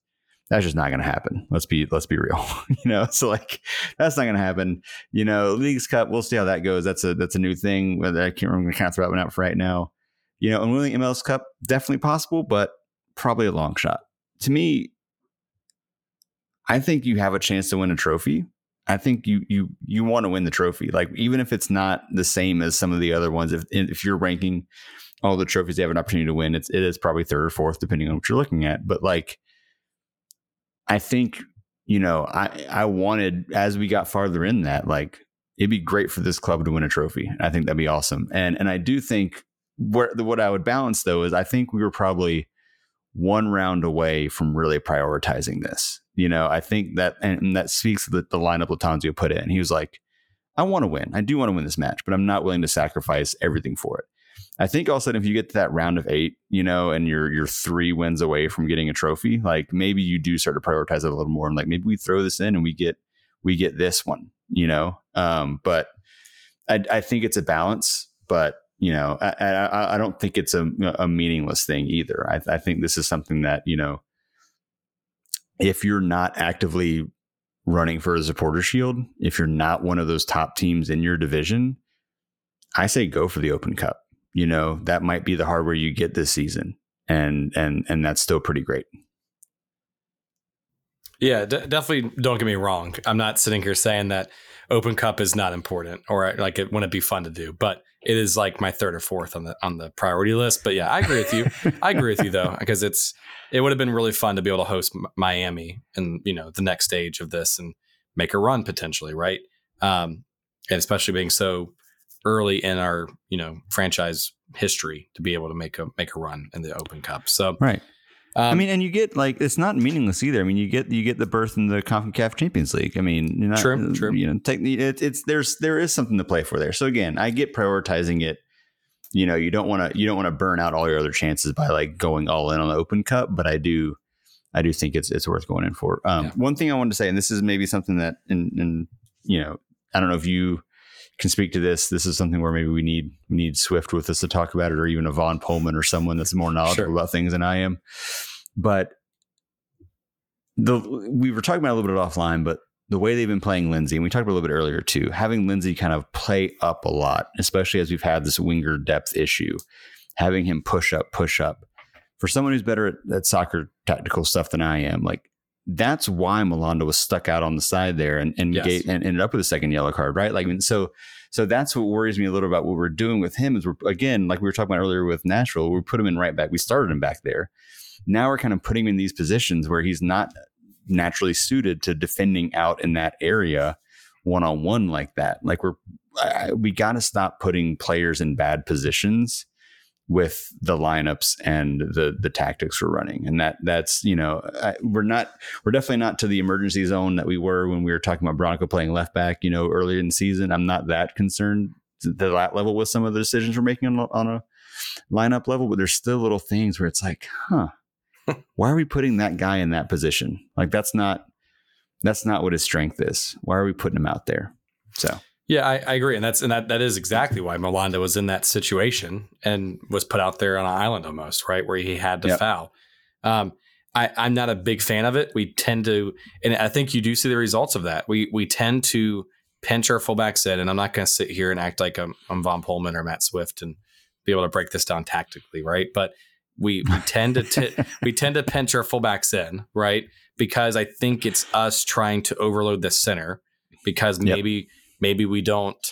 that's just not going to happen. Let's be let's be real. you know, so like that's not going to happen. You know, Leagues Cup. We'll see how that goes. That's a that's a new thing. Whether I can't remember, kind of throw that one out for right now. You know, and winning MLS Cup definitely possible, but probably a long shot. To me, I think you have a chance to win a trophy. I think you you you want to win the trophy. Like even if it's not the same as some of the other ones, if if you're ranking all the trophies they have an opportunity to win, it's it is probably third or fourth depending on what you're looking at. But like, I think you know I I wanted as we got farther in that like it'd be great for this club to win a trophy. I think that'd be awesome. And and I do think where what I would balance though is I think we were probably one round away from really prioritizing this. You know, I think that and that speaks to the, the lineup Lattanzio put in. He was like, I want to win. I do want to win this match, but I'm not willing to sacrifice everything for it. I think also if you get to that round of eight, you know, and you're you're three wins away from getting a trophy, like maybe you do start to prioritize it a little more and like maybe we throw this in and we get we get this one, you know. Um, but I, I think it's a balance, but you know, I, I, I don't think it's a, a meaningless thing either. I, I think this is something that, you know, if you're not actively running for a supporter shield, if you're not one of those top teams in your division, I say go for the Open Cup. You know, that might be the hardware you get this season. And and and that's still pretty great. Yeah, d- definitely don't get me wrong. I'm not sitting here saying that Open Cup is not important or like it wouldn't be fun to do, but it is like my third or fourth on the on the priority list. But yeah, I agree with you. I agree with you though because it's it would have been really fun to be able to host Miami and you know the next stage of this and make a run potentially, right? Um, and especially being so early in our you know franchise history to be able to make a make a run in the Open Cup. So right. Um, I mean, and you get like it's not meaningless either. I mean, you get you get the berth in the Concacaf Champions League. I mean, you're not, true, true. You know, take, it, it's there's there is something to play for there. So again, I get prioritizing it. You know, you don't want to you don't want to burn out all your other chances by like going all in on the Open Cup, but I do I do think it's it's worth going in for. Um, yeah. One thing I wanted to say, and this is maybe something that, and in you know, I don't know if you can speak to this. This is something where maybe we need we need Swift with us to talk about it, or even a Von Pullman or someone that's more knowledgeable sure. about things than I am. But the we were talking about a little bit offline, but the way they've been playing Lindsey, and we talked about a little bit earlier too, having Lindsey kind of play up a lot, especially as we've had this winger depth issue, having him push up, push up. For someone who's better at, at soccer tactical stuff than I am, like that's why Malanda was stuck out on the side there and and, yes. gave, and ended up with a second yellow card, right? Like, I mean, so so that's what worries me a little about what we're doing with him is we're again, like we were talking about earlier with Nashville, we put him in right back. We started him back there. Now we're kind of putting him in these positions where he's not naturally suited to defending out in that area one on one like that. Like we're I, we got to stop putting players in bad positions with the lineups and the the tactics we're running. And that that's you know I, we're not we're definitely not to the emergency zone that we were when we were talking about Bronico playing left back you know earlier in the season. I'm not that concerned to that level with some of the decisions we're making on, on a lineup level but there's still little things where it's like huh why are we putting that guy in that position? Like that's not that's not what his strength is. Why are we putting him out there? So yeah, I, I, agree, and that's and that that is exactly why Malanda was in that situation and was put out there on an island almost, right, where he had to yep. foul. Um, I, I'm not a big fan of it. We tend to, and I think you do see the results of that. We we tend to pinch our fullbacks in, and I'm not going to sit here and act like I'm, I'm Von Pullman or Matt Swift and be able to break this down tactically, right? But we we tend to t- we tend to pinch our fullbacks in, right? Because I think it's us trying to overload the center because maybe. Yep maybe we don't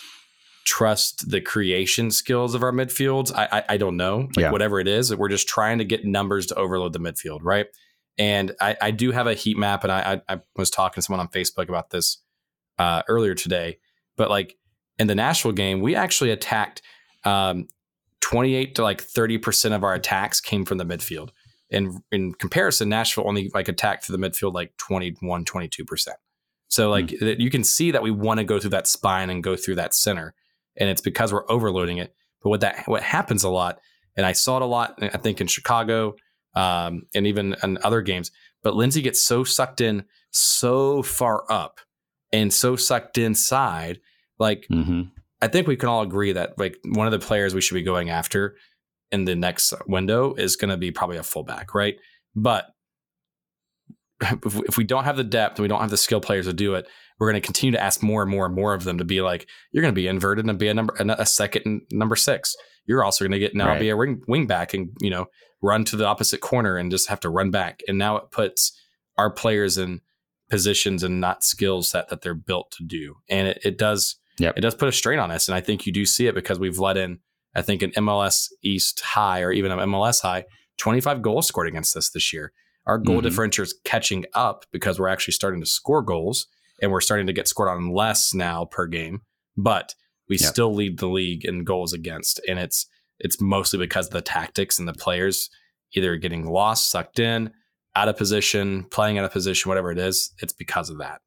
trust the creation skills of our midfields. I I, I don't know. Like yeah. whatever it is, we're just trying to get numbers to overload the midfield, right? And I, I do have a heat map, and I, I, I was talking to someone on Facebook about this uh, earlier today. But like in the Nashville game, we actually attacked um, 28 to like 30 percent of our attacks came from the midfield. And in comparison, Nashville only like attacked to the midfield like 21, 22 percent. So like mm. you can see that we want to go through that spine and go through that center, and it's because we're overloading it. But what that what happens a lot, and I saw it a lot, I think in Chicago, um, and even in other games. But Lindsey gets so sucked in so far up and so sucked inside. Like mm-hmm. I think we can all agree that like one of the players we should be going after in the next window is going to be probably a fullback, right? But if we don't have the depth and we don't have the skill players to do it, we're going to continue to ask more and more and more of them to be like, you're going to be inverted and be a number, a second number six. You're also going to get now right. be a wing, wing back and, you know, run to the opposite corner and just have to run back. And now it puts our players in positions and not skills set that they're built to do. And it, it does, yep. it does put a strain on us. And I think you do see it because we've let in, I think an MLS East high or even an MLS high, 25 goals scored against us this year. Our goal mm-hmm. differential is catching up because we're actually starting to score goals and we're starting to get scored on less now per game, but we yep. still lead the league in goals against. And it's it's mostly because of the tactics and the players either getting lost, sucked in, out of position, playing out of position, whatever it is. It's because of that.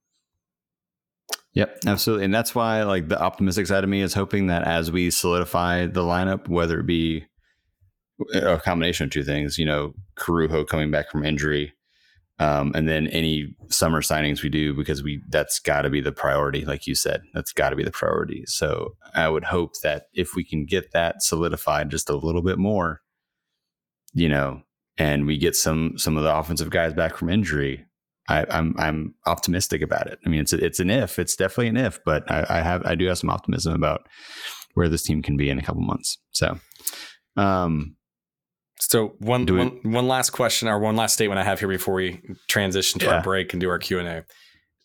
Yep, absolutely. And that's why like the optimistic side of me is hoping that as we solidify the lineup, whether it be a combination of two things. You know, Corujo coming back from injury, um, and then any summer signings we do because we that's got to be the priority, like you said. That's got to be the priority. So I would hope that if we can get that solidified just a little bit more, you know, and we get some some of the offensive guys back from injury, I, am I'm, I'm optimistic about it. I mean, it's a, it's an if. It's definitely an if, but I, I have I do have some optimism about where this team can be in a couple months. So, um, so one, one, one last question or one last statement I have here before we transition to yeah. our break and do our Q and A.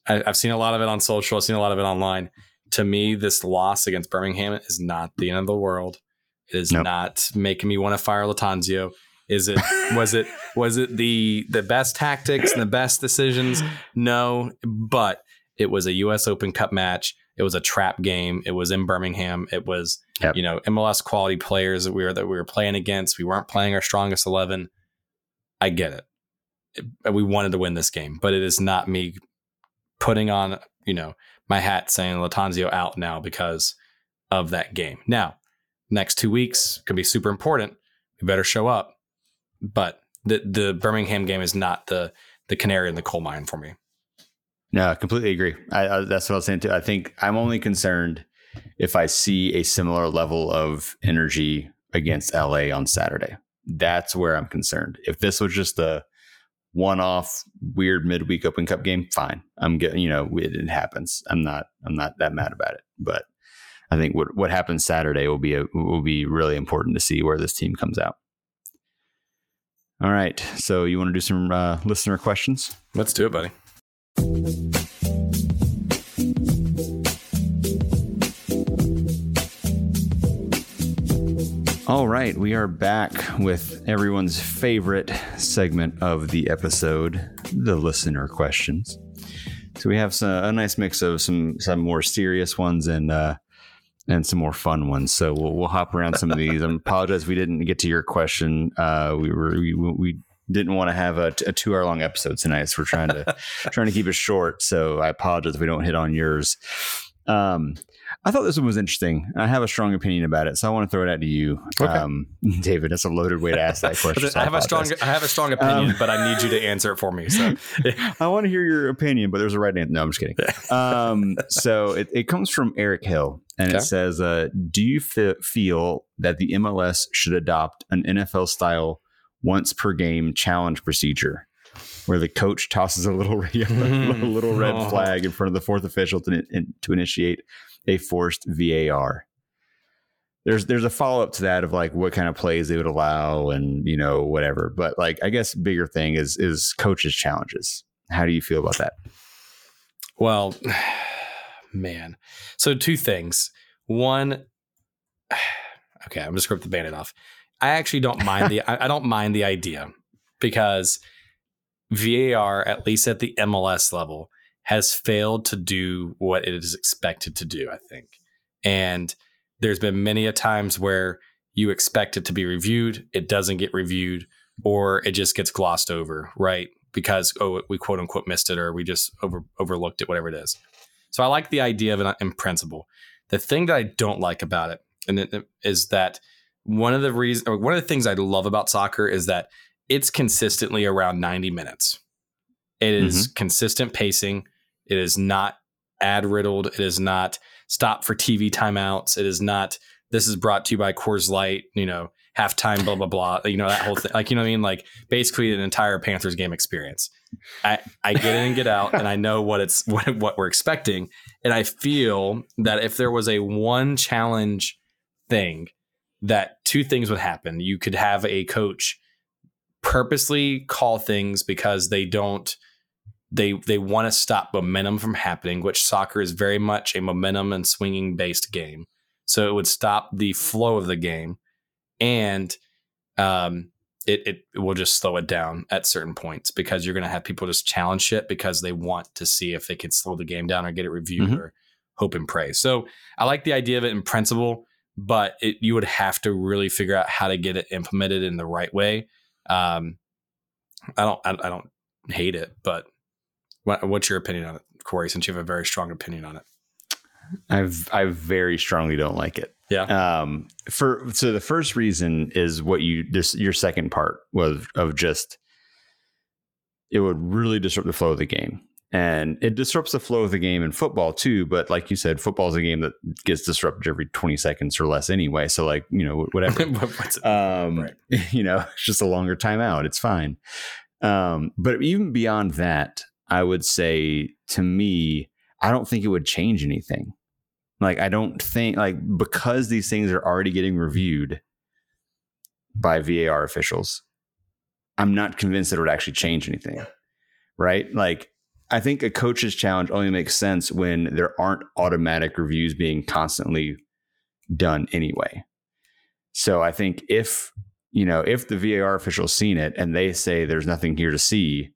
I've seen a lot of it on social. I've seen a lot of it online. To me, this loss against Birmingham is not the end of the world. It is nope. not making me want to fire Lattanzio. Is it? Was it? Was it the the best tactics and the best decisions? No, but it was a U.S. Open Cup match. It was a trap game. It was in Birmingham. It was yep. you know MLS quality players that we were that we were playing against. We weren't playing our strongest eleven. I get it. it. We wanted to win this game, but it is not me putting on you know my hat saying Lattanzio out now because of that game. Now, next two weeks could be super important. We better show up. But the the Birmingham game is not the the canary in the coal mine for me. No, I completely agree. I, I, that's what I was saying too. I think I'm only concerned if I see a similar level of energy against LA on Saturday. That's where I'm concerned. If this was just a one off weird midweek Open Cup game, fine. I'm getting, you know, it, it, happens. I'm not, I'm not that mad about it. But I think what what happens Saturday will be a will be really important to see where this team comes out. All right, so you want to do some uh, listener questions? Let's do it, buddy. All right, we are back with everyone's favorite segment of the episode, the listener questions. So we have some, a nice mix of some some more serious ones and uh, and some more fun ones. So we'll, we'll hop around some of these. I apologize we didn't get to your question. Uh, we were we, we didn't want to have a, a two hour long episode tonight, so we're trying to trying to keep it short. So I apologize if we don't hit on yours. Um, I thought this one was interesting. I have a strong opinion about it, so I want to throw it out to you, okay. um, David. That's a loaded way to ask that question. I, have a strong, I have a strong opinion, um, but I need you to answer it for me. So I want to hear your opinion, but there's a right answer. No, I'm just kidding. Um, so it, it, comes from Eric Hill, and okay. it says, uh, "Do you f- feel that the MLS should adopt an NFL style once per game challenge procedure?" Where the coach tosses a little, a mm-hmm. little red oh. flag in front of the fourth official to, to initiate a forced VAR. There's there's a follow up to that of like what kind of plays they would allow and you know whatever. But like I guess bigger thing is is coaches challenges. How do you feel about that? Well, man. So two things. One, okay, I'm just rip the bandit off. I actually don't mind the I, I don't mind the idea because VAR, at least at the MLS level, has failed to do what it is expected to do, I think. And there's been many a times where you expect it to be reviewed, it doesn't get reviewed, or it just gets glossed over, right? Because oh, we quote unquote missed it, or we just over, overlooked it, whatever it is. So I like the idea of it in principle. The thing that I don't like about it, and it, is that one of the reasons, one of the things I love about soccer is that it's consistently around 90 minutes. It is mm-hmm. consistent pacing. It is not ad riddled. It is not stop for TV timeouts. It is not this is brought to you by Coors Light, you know, halftime, blah, blah, blah. You know, that whole thing. Like, you know what I mean? Like basically an entire Panthers game experience. I, I get in and get out and I know what it's what what we're expecting. And I feel that if there was a one challenge thing, that two things would happen. You could have a coach purposely call things because they don't they they want to stop momentum from happening, which soccer is very much a momentum and swinging based game. So it would stop the flow of the game, and um, it it will just slow it down at certain points because you're going to have people just challenge shit because they want to see if they can slow the game down or get it reviewed mm-hmm. or hope and pray. So I like the idea of it in principle, but it, you would have to really figure out how to get it implemented in the right way. Um, I don't I, I don't hate it, but what, what's your opinion on it, Corey? Since you have a very strong opinion on it, I've I very strongly don't like it. Yeah. Um. For so the first reason is what you this your second part was of just it would really disrupt the flow of the game. And it disrupts the flow of the game in football too. But like you said, football is a game that gets disrupted every 20 seconds or less anyway. So like, you know, whatever. um, right. you know, it's just a longer timeout. It's fine. Um, but even beyond that, I would say to me, I don't think it would change anything. Like, I don't think, like, because these things are already getting reviewed by VAR officials, I'm not convinced that it would actually change anything. Right. Like, I think a coach's challenge only makes sense when there aren't automatic reviews being constantly done anyway. So I think if, you know, if the VAR official's seen it and they say there's nothing here to see,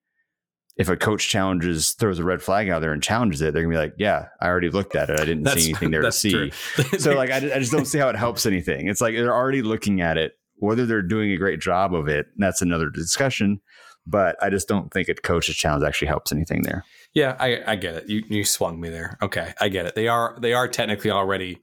if a coach challenges throws a red flag out there and challenges it, they're gonna be like, "Yeah, I already looked at it. I didn't see anything there to see." so like, I, I just don't see how it helps anything. It's like they're already looking at it. Whether they're doing a great job of it, that's another discussion. But I just don't think a coach's challenge actually helps anything there. Yeah, I, I get it. You you swung me there. Okay, I get it. They are they are technically already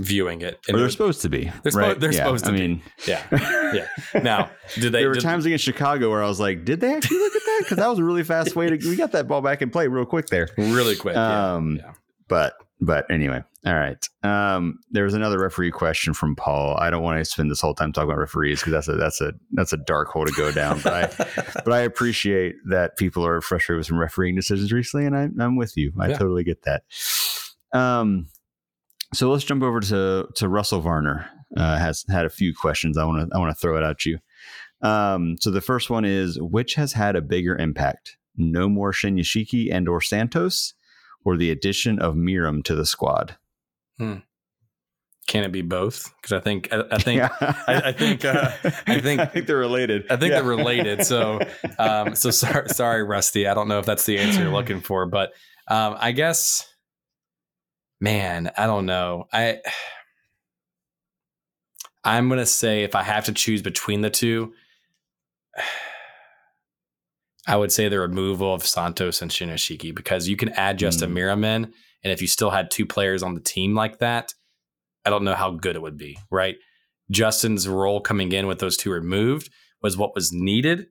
viewing it. And or they're it, supposed to be. They're, right? they're yeah, supposed to I mean, be. Yeah. Yeah. Now, did they? There were did, times against Chicago where I was like, did they actually look at that? Because that was a really fast way to. We got that ball back in play real quick there. Really quick. Um, yeah. But but anyway, All right. Um, there was another referee question from Paul. I don't want to spend this whole time talking about referees because that's a that's a that's a dark hole to go down. But I but I appreciate that people are frustrated with some refereeing decisions recently, and I, I'm with you. I yeah. totally get that. Um, so let's jump over to to Russell Varner. Uh, has had a few questions. I want to I want to throw it at you. Um, so the first one is which has had a bigger impact? No more Shinyashiki and or Santos, or the addition of Meram to the squad? Hmm. Can it be both? Because I think I, I think yeah. I, I, think uh, I think I think they're related. I think yeah. they're related. So um, so sorry, sorry, Rusty. I don't know if that's the answer you're looking for, but um, I guess, man, I don't know. I I'm gonna say if I have to choose between the two, I would say the removal of Santos and Shinyashiki because you can add Justin mm. Meram and if you still had two players on the team like that, I don't know how good it would be, right? Justin's role coming in with those two removed was what was needed,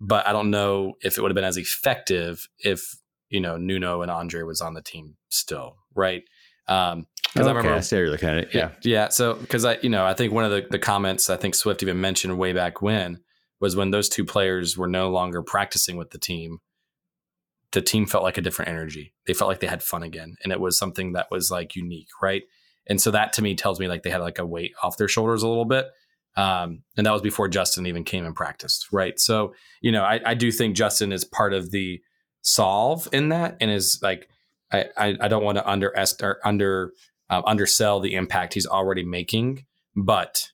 but I don't know if it would have been as effective if, you know, Nuno and Andre was on the team still, right? Um, because okay, I remember I see you're looking at it. Yeah. Yeah. So, because I, you know, I think one of the, the comments I think Swift even mentioned way back when was when those two players were no longer practicing with the team the team felt like a different energy. They felt like they had fun again. And it was something that was like unique, right? And so that to me tells me like they had like a weight off their shoulders a little bit. Um, and that was before Justin even came and practiced, right? So, you know, I, I do think Justin is part of the solve in that and is like, I, I, I don't want to under or under uh, undersell the impact he's already making, but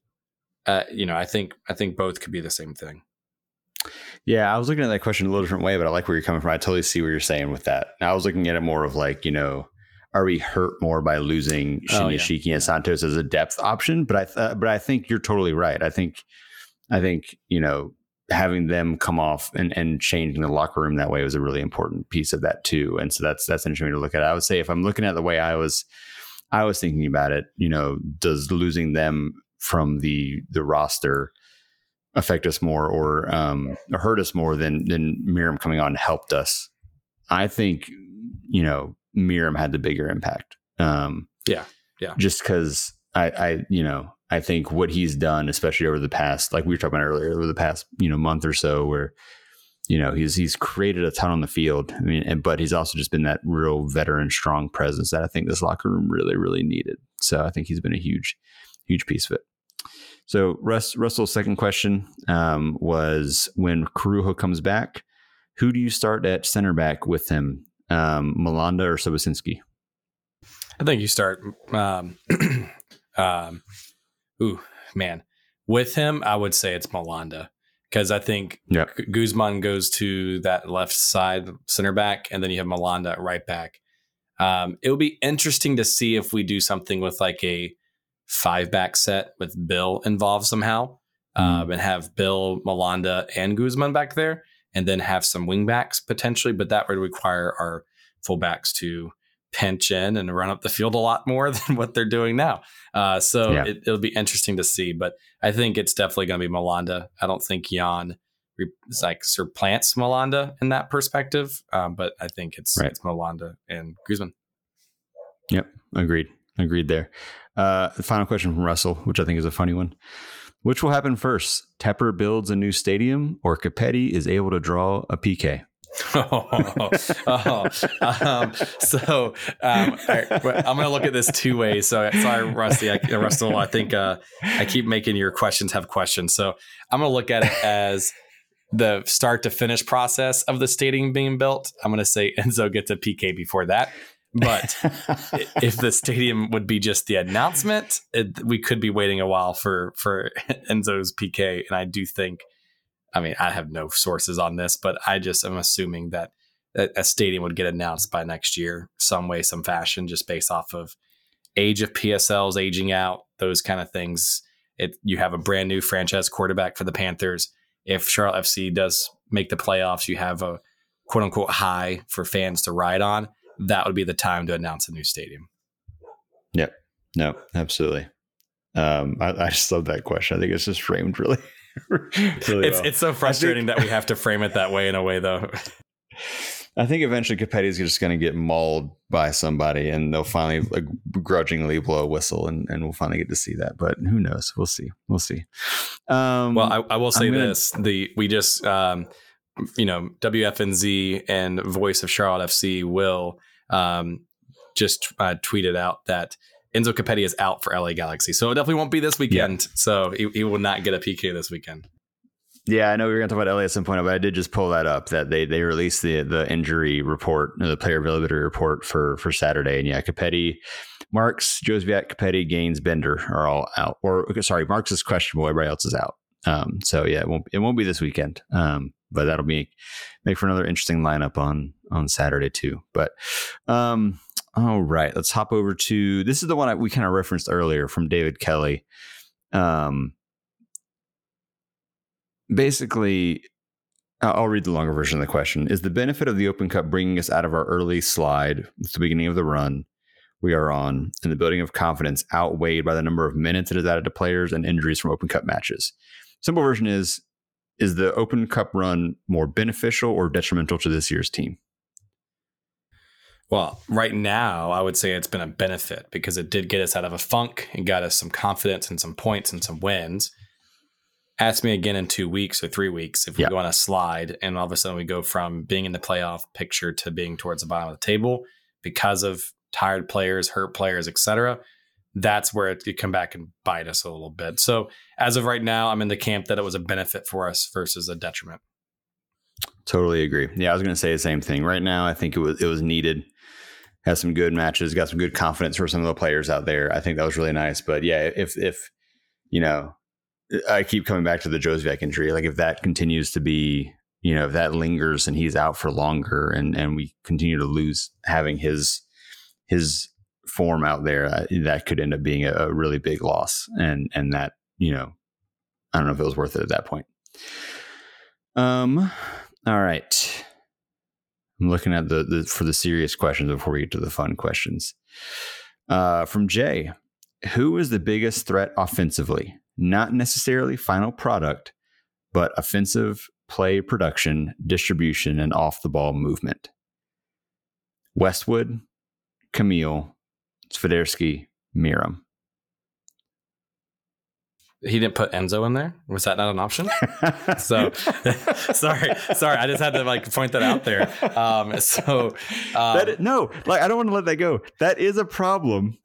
uh, you know, I think I think both could be the same thing. Yeah, I was looking at that question a little different way, but I like where you're coming from. I totally see what you're saying with that. I was looking at it more of like, you know, are we hurt more by losing Shinyashiki oh, yeah. and Santos as a depth option? But I, th- but I think you're totally right. I think, I think you know, having them come off and, and changing the locker room that way was a really important piece of that too. And so that's that's interesting to look at. I would say if I'm looking at the way I was, I was thinking about it. You know, does losing them from the the roster affect us more or um, or hurt us more than than Meram coming on helped us. I think you know Meram had the bigger impact. Um, yeah, yeah. Just because I, I, you know, I think what he's done, especially over the past, like we were talking about earlier, over the past you know month or so, where you know he's he's created a ton on the field. I mean, and, but he's also just been that real veteran, strong presence that I think this locker room really, really needed. So I think he's been a huge, huge piece of it. So Russ, Russell's second question um, was when Corujo comes back, who do you start at center back with him, um, Malanda or Sobocinski? I think you start. Um, um, ooh, man, with him, I would say it's Malanda because I think yep. Guzman goes to that left side center back, and then you have Malanda at right back. Um, it will be interesting to see if we do something with like a five back set with Bill involved somehow, mm. um, and have Bill, Malanda, and Guzman back there, and then have some wing backs potentially. But that would require our fullbacks to pinch in and run up the field a lot more than what they're doing now. Uh, so yeah. it, will be interesting to see. But I think it's definitely going to be Malanda. I don't think Jan like surplants Malanda in that perspective, um, but I think it's right. it's Malanda and Guzman. Yep, agreed. Agreed there. Uh, the final question from Russell, which I think is a funny one. Which will happen first? Tepper builds a new stadium or Copetti is able to draw a PK? oh, oh, um, so um, right, I'm going to look at this two ways. So sorry, Rusty, I, Russell. I think uh, I keep making your questions have questions. So I'm going to look at it as the start to finish process of the stadium being built. I'm going to say Enzo gets a PK before that. But if the stadium would be just the announcement, it, we could be waiting a while for for Enzo's PK. And I do think, I mean, I have no sources on this, but I just am assuming that a stadium would get announced by next year, some way, some fashion, just based off of age of PSLs aging out, those kind of things. It you have a brand new franchise quarterback for the Panthers. If Charlotte FC does make the playoffs, you have a quote unquote high for fans to ride on that would be the time to announce a new stadium. Yep. No, absolutely. Um, I, I just love that question. I think it's just framed really, really it's, well. it's so frustrating think, that we have to frame it that way in a way though. I think eventually Copetti's just going to get mauled by somebody, and they'll finally like, begrudgingly blow a whistle, and, and we'll finally get to see that. But who knows? We'll see. We'll see. Um, well, I, I, will say gonna, this: the we just um, you know WFNZ and Voice of Charlotte FC will um, just uh, tweeted out that Enzo Copetti is out for LA Galaxy, so it definitely won't be this weekend. Yeah. So he, he will not get a PK this weekend. Yeah, I know we were going to talk about LA at some point, but I did just pull that up that they they released the the injury report, the player availability report for for Saturday, and yeah, Copetti, Marks, Józwiak, Copetti, Gaines, Bender are all out. Or sorry, Marks is questionable. Everybody else is out. Um, so yeah, it won't it won't be this weekend. Um, but that'll be make for another interesting lineup on on Saturday too. But um, all right, let's hop over to this is the one I, we kind of referenced earlier from David Kelly. Um, basically, I'll read the longer version of the question. Is the benefit of the Open Cup bringing us out of our early slide at the beginning of the run we are on and the building of confidence outweighed by the number of minutes it has added to players and injuries from Open Cup matches? Simple version is is the Open Cup run more beneficial or detrimental to this year's team? Well, right now, I would say it's been a benefit because it did get us out of a funk and got us some confidence and some points and some wins. Ask me again in two weeks or three weeks if we go on a slide and all of a sudden we go from being in the playoff picture to being towards the bottom of the table because of tired players, hurt players, etc. That's where it could come back and bite us a little bit. So as of right now, I'm in the camp that it was a benefit for us versus a detriment. Totally agree. Yeah, I was going to say the same thing. Right now, I think it was it was needed. Has some good matches, got some good confidence for some of the players out there. I think that was really nice. But yeah, if if you know I keep coming back to the Józwiak injury. Like if that continues to be, you know, if that lingers and he's out for longer, and and we continue to lose having his his form out there, uh, that could end up being a, a, really big loss. And and that you know, I don't know if it was worth it at that point. Um. All right. I'm looking at the, the for the serious questions before we get to the fun questions. Uh, from Jay, who is the biggest threat offensively? not necessarily final product, but offensive play production, distribution, and off the ball movement. Westwood, Kamil, Swiderski, Meram he didn't put Enzo in there. Was that not an option? so sorry, sorry. I just had to like point that out there. Um, so um, that, no, like I don't want to let that go. That is a problem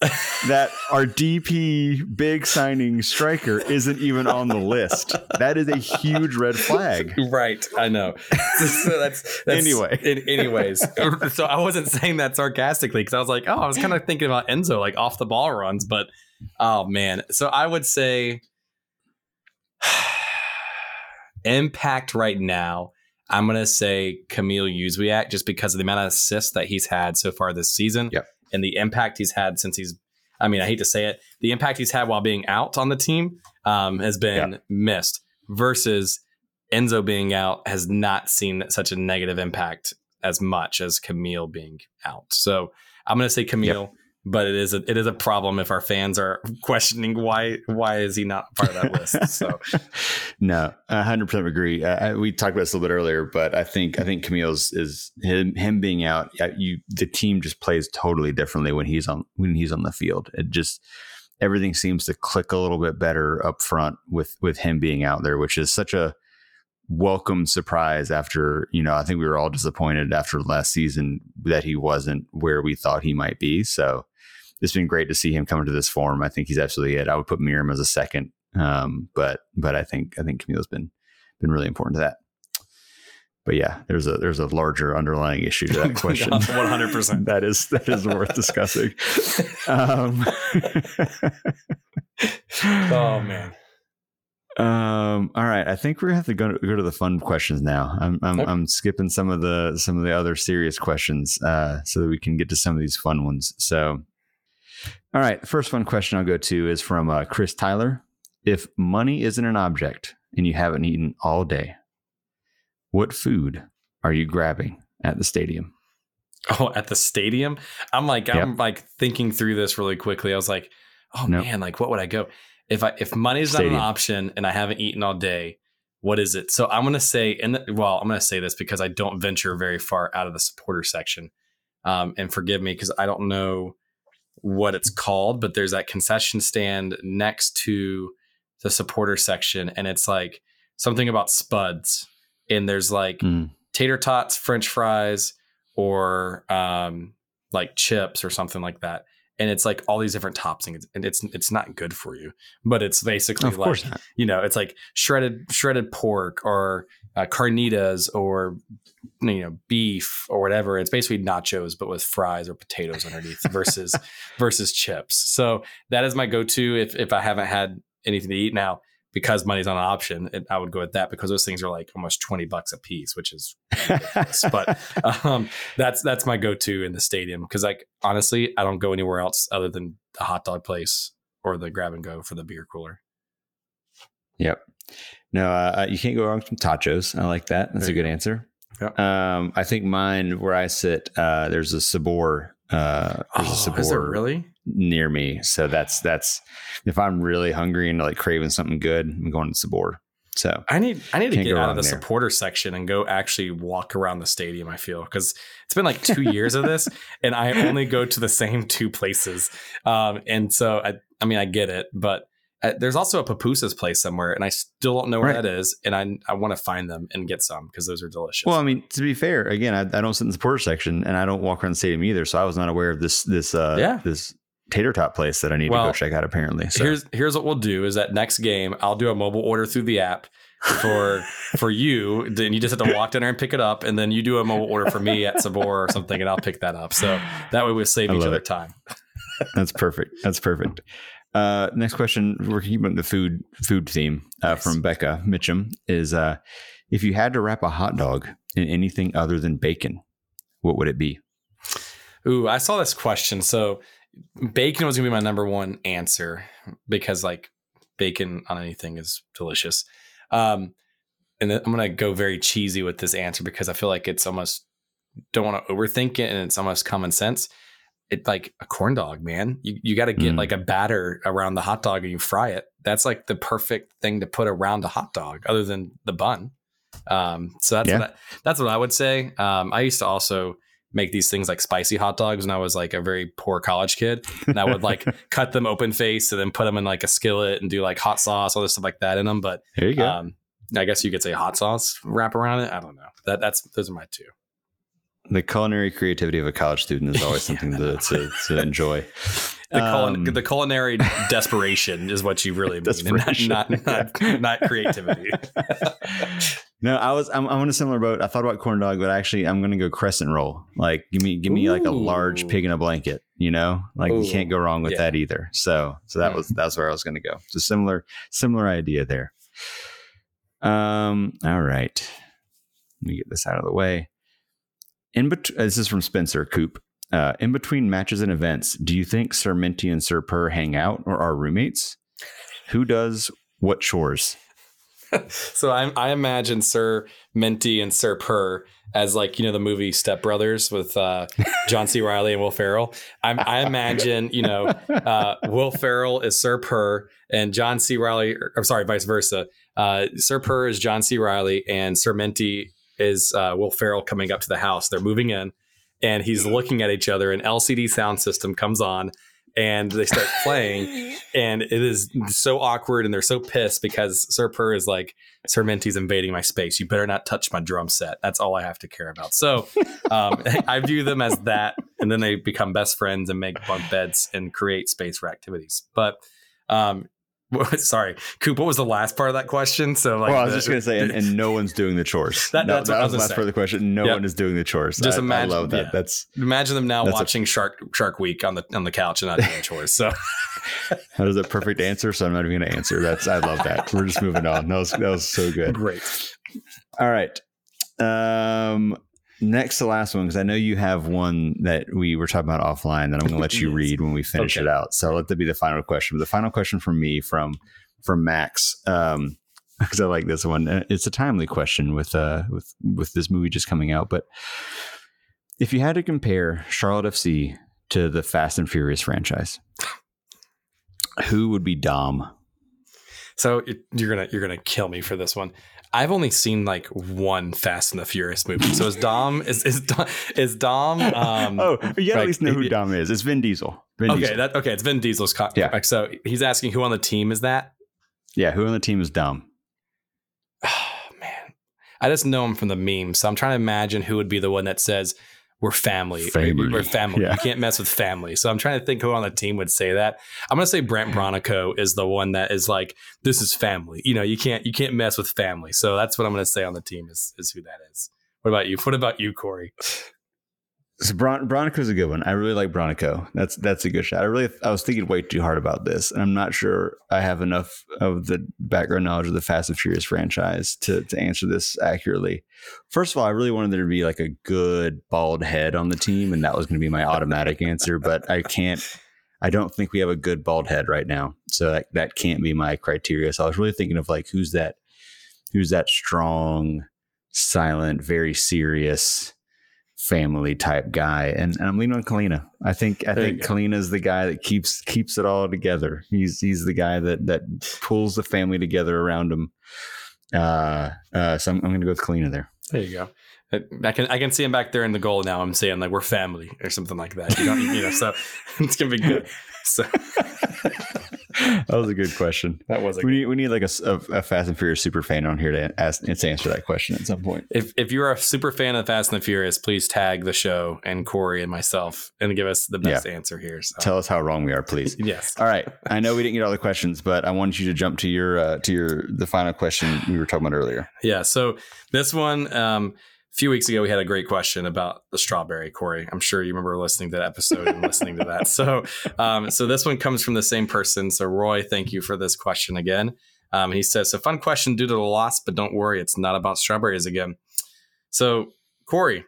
that our DP big signing striker isn't even on the list. That is a huge red flag. Right, I know. So that's, that's anyway. In, anyways, so I wasn't saying that sarcastically because I was like, oh, I was kind of thinking about Enzo like off the ball runs, but oh man. So I would say impact right now, I'm gonna say Kamil Józwiak just because of the amount of assists that he's had so far this season, yep. and the impact he's had since he's. I mean, I hate to say it, the impact he's had while being out on the team um, has been yep. missed. Versus Enzo being out has not seen such a negative impact as much as Kamil being out. So I'm gonna say Kamil. Yep but it is a it is a problem if our fans are questioning why why is he not part of that list. So, no, hundred percent agree. We talked about this a little bit earlier, but I think I think Kamil's is him, him being out. You the team just plays totally differently when he's on when he's on the field. It just everything seems to click a little bit better up front with with him being out there, which is such a welcome surprise after you know i think we were all disappointed after last season that he wasn't where we thought he might be so it's been great to see him come into this form. I think he's absolutely it. I would put Meram as a second, um, but but I think I think Kamil's been been really important to that. But yeah, there's a there's a larger underlying issue to that question. One hundred percent. That is that is worth discussing. Um, oh man. Um. All right. I think we're gonna have to go to, go to the fun questions now. I'm I'm, okay. I'm skipping some of the some of the other serious questions, uh, so that we can get to some of these fun ones. So, all right. The first one question I'll go to is from uh, Chris Tyler. If money isn't an object and you haven't eaten all day, what food are you grabbing at the stadium? Oh, at the stadium? I'm like, yep. I'm like thinking through this really quickly. I was like, oh nope. man, like what would I go? If I if money's stadium. not an option and I haven't eaten all day, what is it? So I'm gonna say, and well, I'm gonna say this because I don't venture very far out of the supporter section. Um, and forgive me because I don't know what it's called, but there's that concession stand next to the supporter section, and it's like something about spuds, and there's like Mm. tater tots, French fries, or um, like chips or something like that. And it's like all these different toppings, and it's it's not good for you, but it's basically Of like you know, it's like shredded shredded pork or uh, carnitas or you know beef or whatever. It's basically nachos but with fries or potatoes underneath versus versus chips. So that is my go to if if I haven't had anything to eat now because money's not an option. It, I would go with that because those things are like almost twenty bucks a piece, which is but um, that's that's my go to in the stadium because like honestly, I don't go anywhere else other than the hot dog place or the grab and go for the beer cooler. Yep. No, uh, you can't go wrong with tachos. I like that. That's a good go. answer. Yep. Um, I think mine, where I sit, uh, there's a Sabor. Uh, there's a Oh, is there really? Near me, so that's that's if I'm really hungry and like craving something good, I'm going to Sabor. So I need I need to get out of the there. supporter section and go actually walk around the stadium. I feel because it's been like two years of this, and I only go to the same two places. Um, and so I I mean I get it, but uh, there's also a Pupusa's place somewhere, and I still don't know where Right. that is, and I I want to find them and get some because those are delicious. Well, I mean, to be fair, again, I, I don't sit in the supporter section and I don't walk around the stadium either, so I was not aware of this this uh Yeah. this tater tot place that I need to go check out. Apparently, so here's here's what we'll do is that next game I'll do a mobile order through the app for for you. Then you just have to walk down there and pick it up, and then you do a mobile order for me at Sabor or something, and I'll pick that up. So that way we save each other it. time. that's perfect. That's perfect. Uh, next question, we're keeping the food food theme uh, Nice. from Becca Mitchum is uh, if you had to wrap a hot dog in anything other than bacon, what would it be? Ooh, I saw this question. So bacon was gonna be my number one answer because like bacon on anything is delicious. Um, and then I'm gonna go very cheesy with this answer because I feel like it's almost don't want to overthink it and it's almost common sense. It like a corn dog, man. You you got to get Mm. like a batter around the hot dog and you fry it. That's like the perfect thing to put around a hot dog, other than the bun. Um, so that's Yeah. what I, that's what I would say. Um, I used to also make these things like spicy hot dogs when I was like a very poor college kid, and I would like cut them open face and then put them in like a skillet and do like hot sauce, all this stuff like that in them. But There you go. um, I guess you could say hot sauce wrap around it. I don't know. That that's those are my two. the culinary creativity of a college student is always something to, to, to enjoy. The, culin- Um, the culinary desperation is what you really mean, not, not, not, not creativity. No, I was I'm, I'm on a similar boat. I thought about corn dog, but actually I'm going to go crescent roll. Like give me give me like a large pig in a blanket. You know, like you can't go wrong with yeah. that either. So so that Mm. was that's where I was going to go. So similar similar idea there. Um. All right. Let me get this out of the way. In bet- this is from Spencer Coop. Uh, in between matches and events, do you think Sir Minty and Sir Purr hang out or are roommates? Who does what chores? so I, I imagine Sir Minty and Sir Purr as like you know the movie Step Brothers with uh, John C. Reilly and Will Ferrell. I, I imagine you know uh, Will Ferrell is Sir Purr and John C. Reilly. I'm sorry, vice versa. Uh, Sir Purr is John C. Reilly and Sir Minty is uh, Will Ferrell coming up to the house. They're moving in, and he's looking at each other. An LCD sound system comes on, and they start playing and it is so awkward and they're so pissed because Sir Purr is like Sir Minty's invading my space. You better not touch my drum set. That's all I have to care about. So um, I view them as that, and then they become best friends and make bunk beds and create space for activities. But um, sorry, Coop. What was the last part of that question? So like, well, I was the- just going to say, and, and no one's doing the chores. That- that's what I was the last say. part of the question. No Yep. one is doing the chores. Just I, imagine- I love that. yeah. That's imagine them now That's a- watching Shark Shark Week on the on the couch and not doing chores. So that is a perfect answer. So I'm not even going to answer. That's I love that. We're just moving on. That was that was so good. great. All right. Um, next to last one because I know you have one that we were talking about offline that I'm going to let you read when we finish Okay. it out. So let that be the final question. But the final question from me from from Max. Um, because I like this one. Uh, It's a timely question with uh with with this movie just coming out. But if you had to compare Charlotte FC to the Fast and Furious franchise, who would be Dom? So it, you're gonna you're gonna kill me for this one. I've only seen like one Fast and the Furious movie. So is Dom is is Dom, is Dom? Um, oh, you gotta like, at least know who Dom is. It's Vin Diesel. Vin okay, Diesel. that okay. It's Vin Diesel's. Co- Yeah. like, So he's asking who on the team is that? yeah, who on the team is Dom? Oh man, I just know him from the memes. So I'm trying to imagine who would be the one that says we're family. Family. We're family. Yeah. You can't mess with family. So I'm trying to think who on the team would say that. I'm gonna say Brent mm-hmm. Bronico is the one that is like, this is family. You know, you can't you can't mess with family. So that's what I'm gonna say on the team is is who that is. What about you? What about you, Corey? So Bron- Bronico's a good one. I really like Bronico. That's that's a good shot. I really I was thinking way too hard about this, and I'm not sure I have enough of the background knowledge of the Fast and Furious franchise to to answer this accurately. First of all, I really wanted there to be like a good bald head on the team, and that was going to be my automatic answer. But I can't. I don't think we have a good bald head right now, so that that can't be my criteria. So I was really thinking of like who's that, who's that strong, silent, very serious family type guy, and, and I'm leaning on Kahlina. I think I There think. Kahlina's the guy that keeps keeps it all together. He's he's the guy that that pulls the family together around him. Uh, uh, so I'm, I'm going to go with Kalina there. There you go. I- I can I can see him back there in the goal now. I'm saying like we're family or something like that. You, don't, you know, so it's gonna be good. So that was a good question. that was a We need, we need like a Fast and Furious super fan on here to ask to answer that question at some point. If if you're a super fan of Fast and the Furious, please tag the show and Corey and myself and give us the best answer here. So. Tell us how wrong we are, please. yes. All right. I know we didn't get all the questions, but I wanted you to jump to your uh, to your the final question we were talking about earlier. Yeah. So this one, um, a few weeks ago, we had a great question about the strawberry, Corey. I'm sure you remember listening to that episode and listening to that. So, um, so this one comes from the same person. So, Roy, thank you for this question again. Um, he says, "A fun question due to the loss, but don't worry, it's not about strawberries again." So, Corey,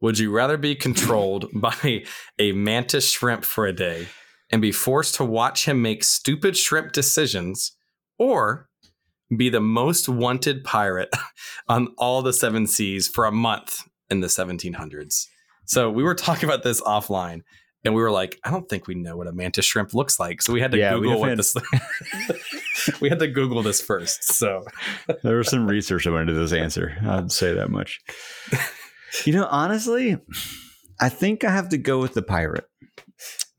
would you rather be controlled by a mantis shrimp for a day and be forced to watch him make stupid shrimp decisions, or be the most wanted pirate on all the seven seas for a month in the 1700s. So we were talking about this offline and we were like, I don't think we know what a mantis shrimp looks like. So we had to Yeah, Google what this we had to Google this first. So There was some research that went into this answer. I'd say that much. You know, honestly, I think I have to go with the pirate.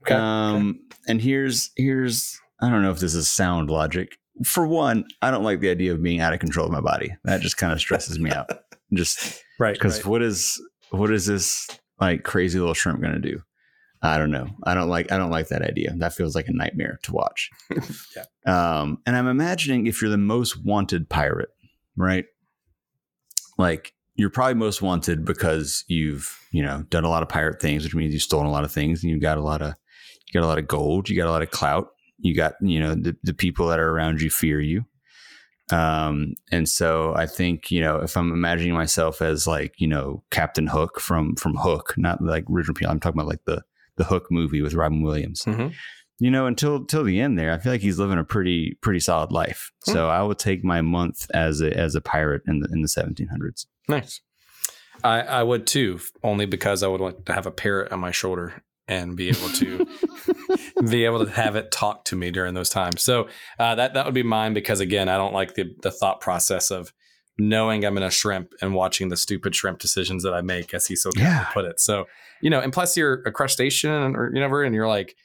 Okay. Um, and here's here's I don't know if this is sound logic. For one, I don't like the idea of being out of control of my body. That just kind of stresses me out. Just right. because right. what is what is this like crazy little shrimp going to do? I don't know. I don't like I don't like that idea. That feels like a nightmare to watch. Yeah. Um, and I'm imagining if you're the most wanted pirate, right? Like you're probably most wanted because you've you know done a lot of pirate things, which means you've stolen a lot of things, and you've got a lot of you got a lot of gold, you got a lot of clout, you got you know the, the people that are around you fear you. Um, and so I think, you know, if I'm imagining myself as like, you know, Captain Hook from from Hook, not like original people, I'm talking about like the the Hook movie with Robin Williams. Mhm. You know, until till the end there, I feel like he's living a pretty pretty solid life. Hmm. So I would take my month as a as a pirate in the in the 1700s. Nice. I, I would too, only because I would like to have a parrot on my shoulder and be able to be able to have it talk to me during those times. So uh, that that would be mine because again, I don't like the the thought process of knowing I'm in a shrimp and watching the stupid shrimp decisions that I make, as he so Yeah. put it. So you know, and plus you're a crustacean or you never, and you're like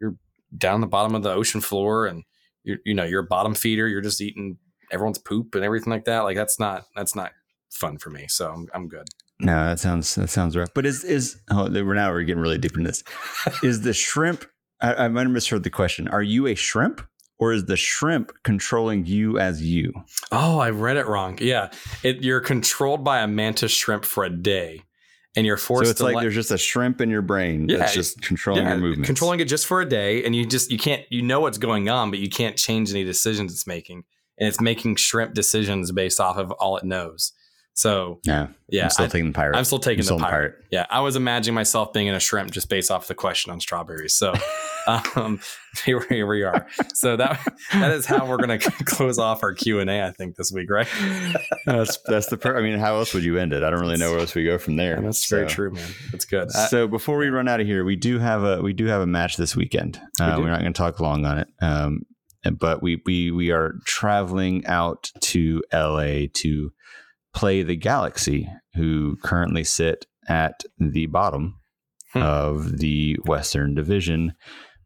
you're down the bottom of the ocean floor, and you're you know you're a bottom feeder. You're just eating everyone's poop and everything like that. Like that's not that's not fun for me. So I'm I'm good. No, that sounds that sounds rough. But is is oh we're now we're getting really deep in this. is the shrimp I, I might have misheard the question. Are you a shrimp or is the shrimp controlling you as you? Oh, I read it wrong. Yeah, it, you're controlled by a mantis shrimp for a day, and you're forced So it's like let- there's just a shrimp in your brain Yeah, that's just controlling your movements. controlling it just for a day, and you just you can't you know what's going on, but you can't change any decisions it's making, and it's making shrimp decisions based off of all it knows. So Yeah, yeah, I'm still I, taking the pirate. I'm still taking I'm the still pirate. Yeah, I was imagining myself being in a shrimp just based off the question on strawberries. So um, here, here we are. So that that is how we're going to close off our Q and A. I think this week, right? that's that's the. Per- I mean, how else would you end it? I don't really know where else we go from there. And that's very true, man. That's good. I- So before we run out of here, we do have a we do have a match this weekend. We uh, we're not going to talk long on it, um, but we we we are traveling out to LA to play the Galaxy, who currently sit at the bottom hmm. of the Western Division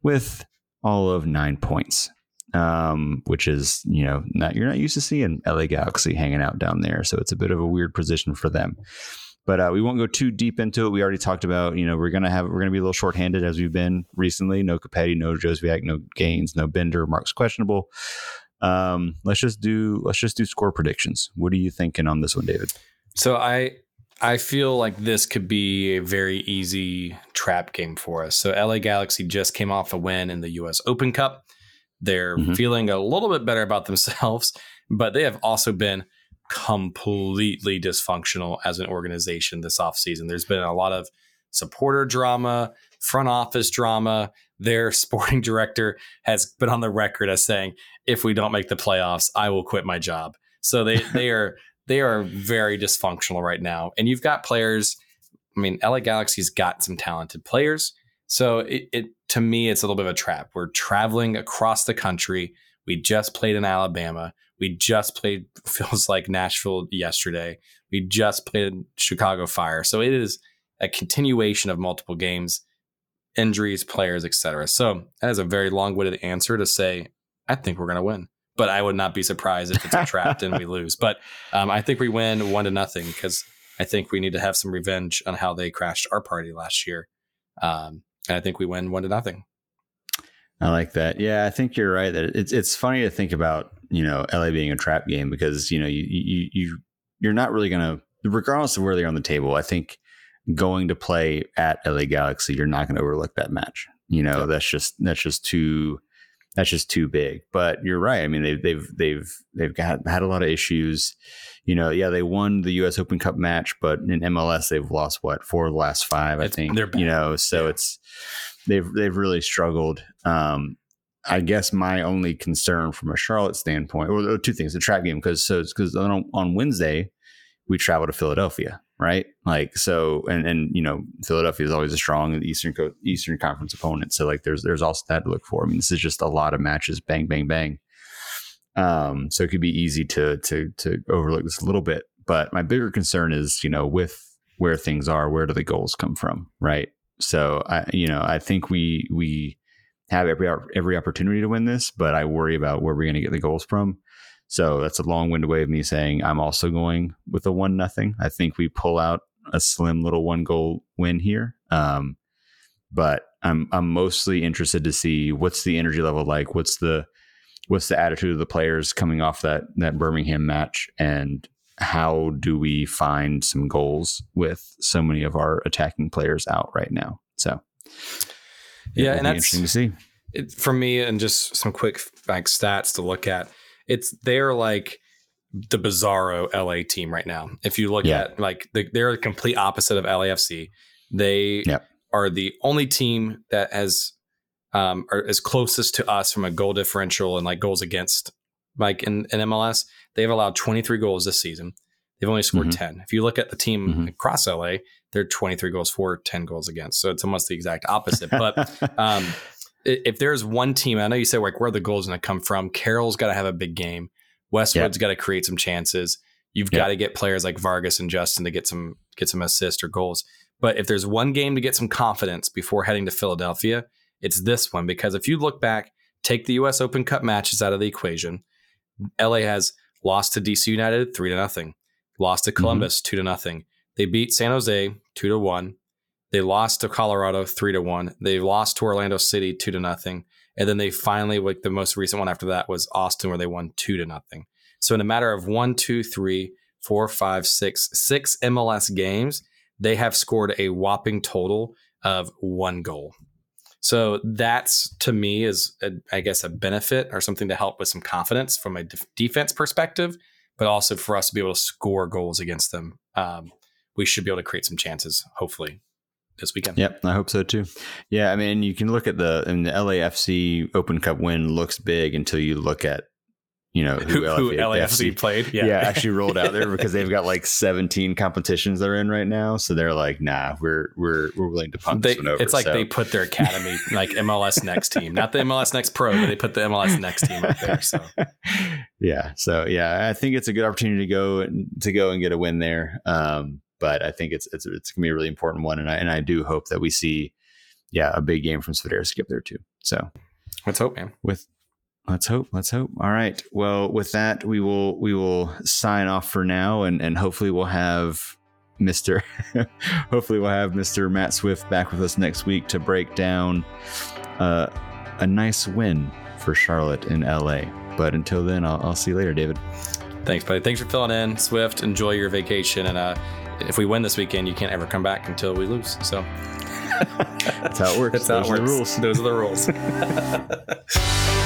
with all of nine points. Um, which is you know not you're not used to seeing LA Galaxy hanging out down there, so it's a bit of a weird position for them. But uh, we won't go too deep into it. We already talked about you know we're gonna have we're gonna be a little shorthanded as we've been recently. No Copetti, no Józwiak, no Gaines, no Bender. Mark's questionable. Um, let's just do let's just do score predictions. What are you thinking on this one, David? So I I feel like this could be a very easy trap game for us. So LA Galaxy just came off a win in the US Open Cup. They're mm-hmm. feeling a little bit better about themselves, but they have also been completely dysfunctional as an organization this offseason. There's been a lot of supporter drama, front office drama. Their sporting director has been on the record as saying, if we don't make the playoffs, I will quit my job. So they they are they are very dysfunctional right now. And you've got players. I mean, LA Galaxy's got some talented players. So it, it to me, it's a little bit of a trap. We're traveling across the country. We just played in Alabama. We just played feels like Nashville yesterday. We just played Chicago Fire. So it is a continuation of multiple games, injuries, players, etc. So that is a very long-winded answer to say I think we're going to win but I would not be surprised if it's a trap and we lose. But um, I think we win one to nothing because I think we need to have some revenge on how they crashed our party last year. Um, and I think we win one to nothing. I like that. Yeah, I think you're right. That it's it's funny to think about you know LA being a trap game because you know you you you you're not really gonna regardless of where they're on the table. I think going to play at LA Galaxy, you're not going to overlook that match. You know, that's just that's just too that's just too big. But you're right. I mean, they've they've they've they've got had a lot of issues. You know, yeah, they won the U.S. Open Cup match, but in MLS they've lost what four of the last five, I think. They're You know, so yeah. it's they've they've really struggled. Um, I guess my only concern from a Charlotte standpoint, or, two things: the track game, because so it's because on, on Wednesday we travel to Philadelphia, right? Like so, and and you know, Philadelphia is always a strong Eastern Co- Eastern Conference opponent. So like, there's there's also that to look for. I mean, this is just a lot of matches, bang, bang, bang. Um, so it could be easy to to to overlook this a little bit. But my bigger concern is, you know, with where things are, where do the goals come from, right? So I, you know, I think we we have every every opportunity to win this, but I worry about where we're going to get the goals from. So that's a long-winded way of me saying I'm also going with a one nothing. I think we pull out a slim little one goal win here. Um, but I'm I'm mostly interested to see what's the energy level like. What's the what's the attitude of the players coming off that that Birmingham match, and how do we find some goals with so many of our attacking players out right now? So yeah, and that's interesting to see. It, for me, and just some quick like stats to look at it's they're like the bizarro LA team right now. If you look yeah. at like the, they're the complete opposite of LAFC. They are the only team that has um are is closest to us from a goal differential and like goals against like in, in MLS. They've allowed 23 goals this season. They've only scored mm-hmm. 10. If you look at the team mm-hmm. across LA, they're 23 goals for, 10 goals against. So it's almost the exact opposite. But um if there's one team, I know you said like where the goals going to come from. Karol's got to have a big game. Westwood's yep. got to create some chances. You've got to get players like Vargas and Justin to get some get some assists or goals. But if there's one game to get some confidence before heading to Philadelphia, it's this one because if you look back, take the U.S. Open Cup matches out of the equation. LA has lost to DC United three to nothing, lost to mm-hmm. Columbus mm-hmm. two to nothing. They beat San Jose two to one. They lost to Colorado three to one. They lost to Orlando City two to nothing. And then they finally, like the most recent one after that was Austin, where they won two to nothing. So in a matter of one, two, three, four, five, six, six MLS games, they have scored a whopping total of one goal. So that's to me is a, I guess a benefit or something to help with some confidence from a def- defense perspective, but also for us to be able to score goals against them. Um, we should be able to create some chances, hopefully, this weekend. Yep, I hope so too. Yeah, I mean, you can look at the and the LAFC Open Cup win looks big until you look at you know who, who LAFC played. Yeah. yeah, actually rolled out there because they've got like 17 competitions they're in right now. So they're like, nah, we're we're we're willing to punt they, this one over. It's like so. they put their academy like MLS Next team, not the MLS Next Pro, but they put the MLS Next team up there. So yeah, so yeah, I think it's a good opportunity to go and to go and get a win there. Um, but I think it's it's it's gonna be a really important one, and I and I do hope that we see yeah a big game from Swiderski up there too. So let's hope, man. With Let's hope. Let's hope. All right. Well, with that, we will we will sign off for now, and and hopefully we'll have Mister. hopefully we'll have Mister Matt Swift back with us next week to break down uh, a nice win for Charlotte in LA. But until then, I'll, I'll see you later, David. Thanks, buddy. Thanks for filling in, Swift. Enjoy your vacation, and uh, if we win this weekend, you can't ever come back until we lose. So that's how it works. That's how Those it works. The rules. Those are the rules.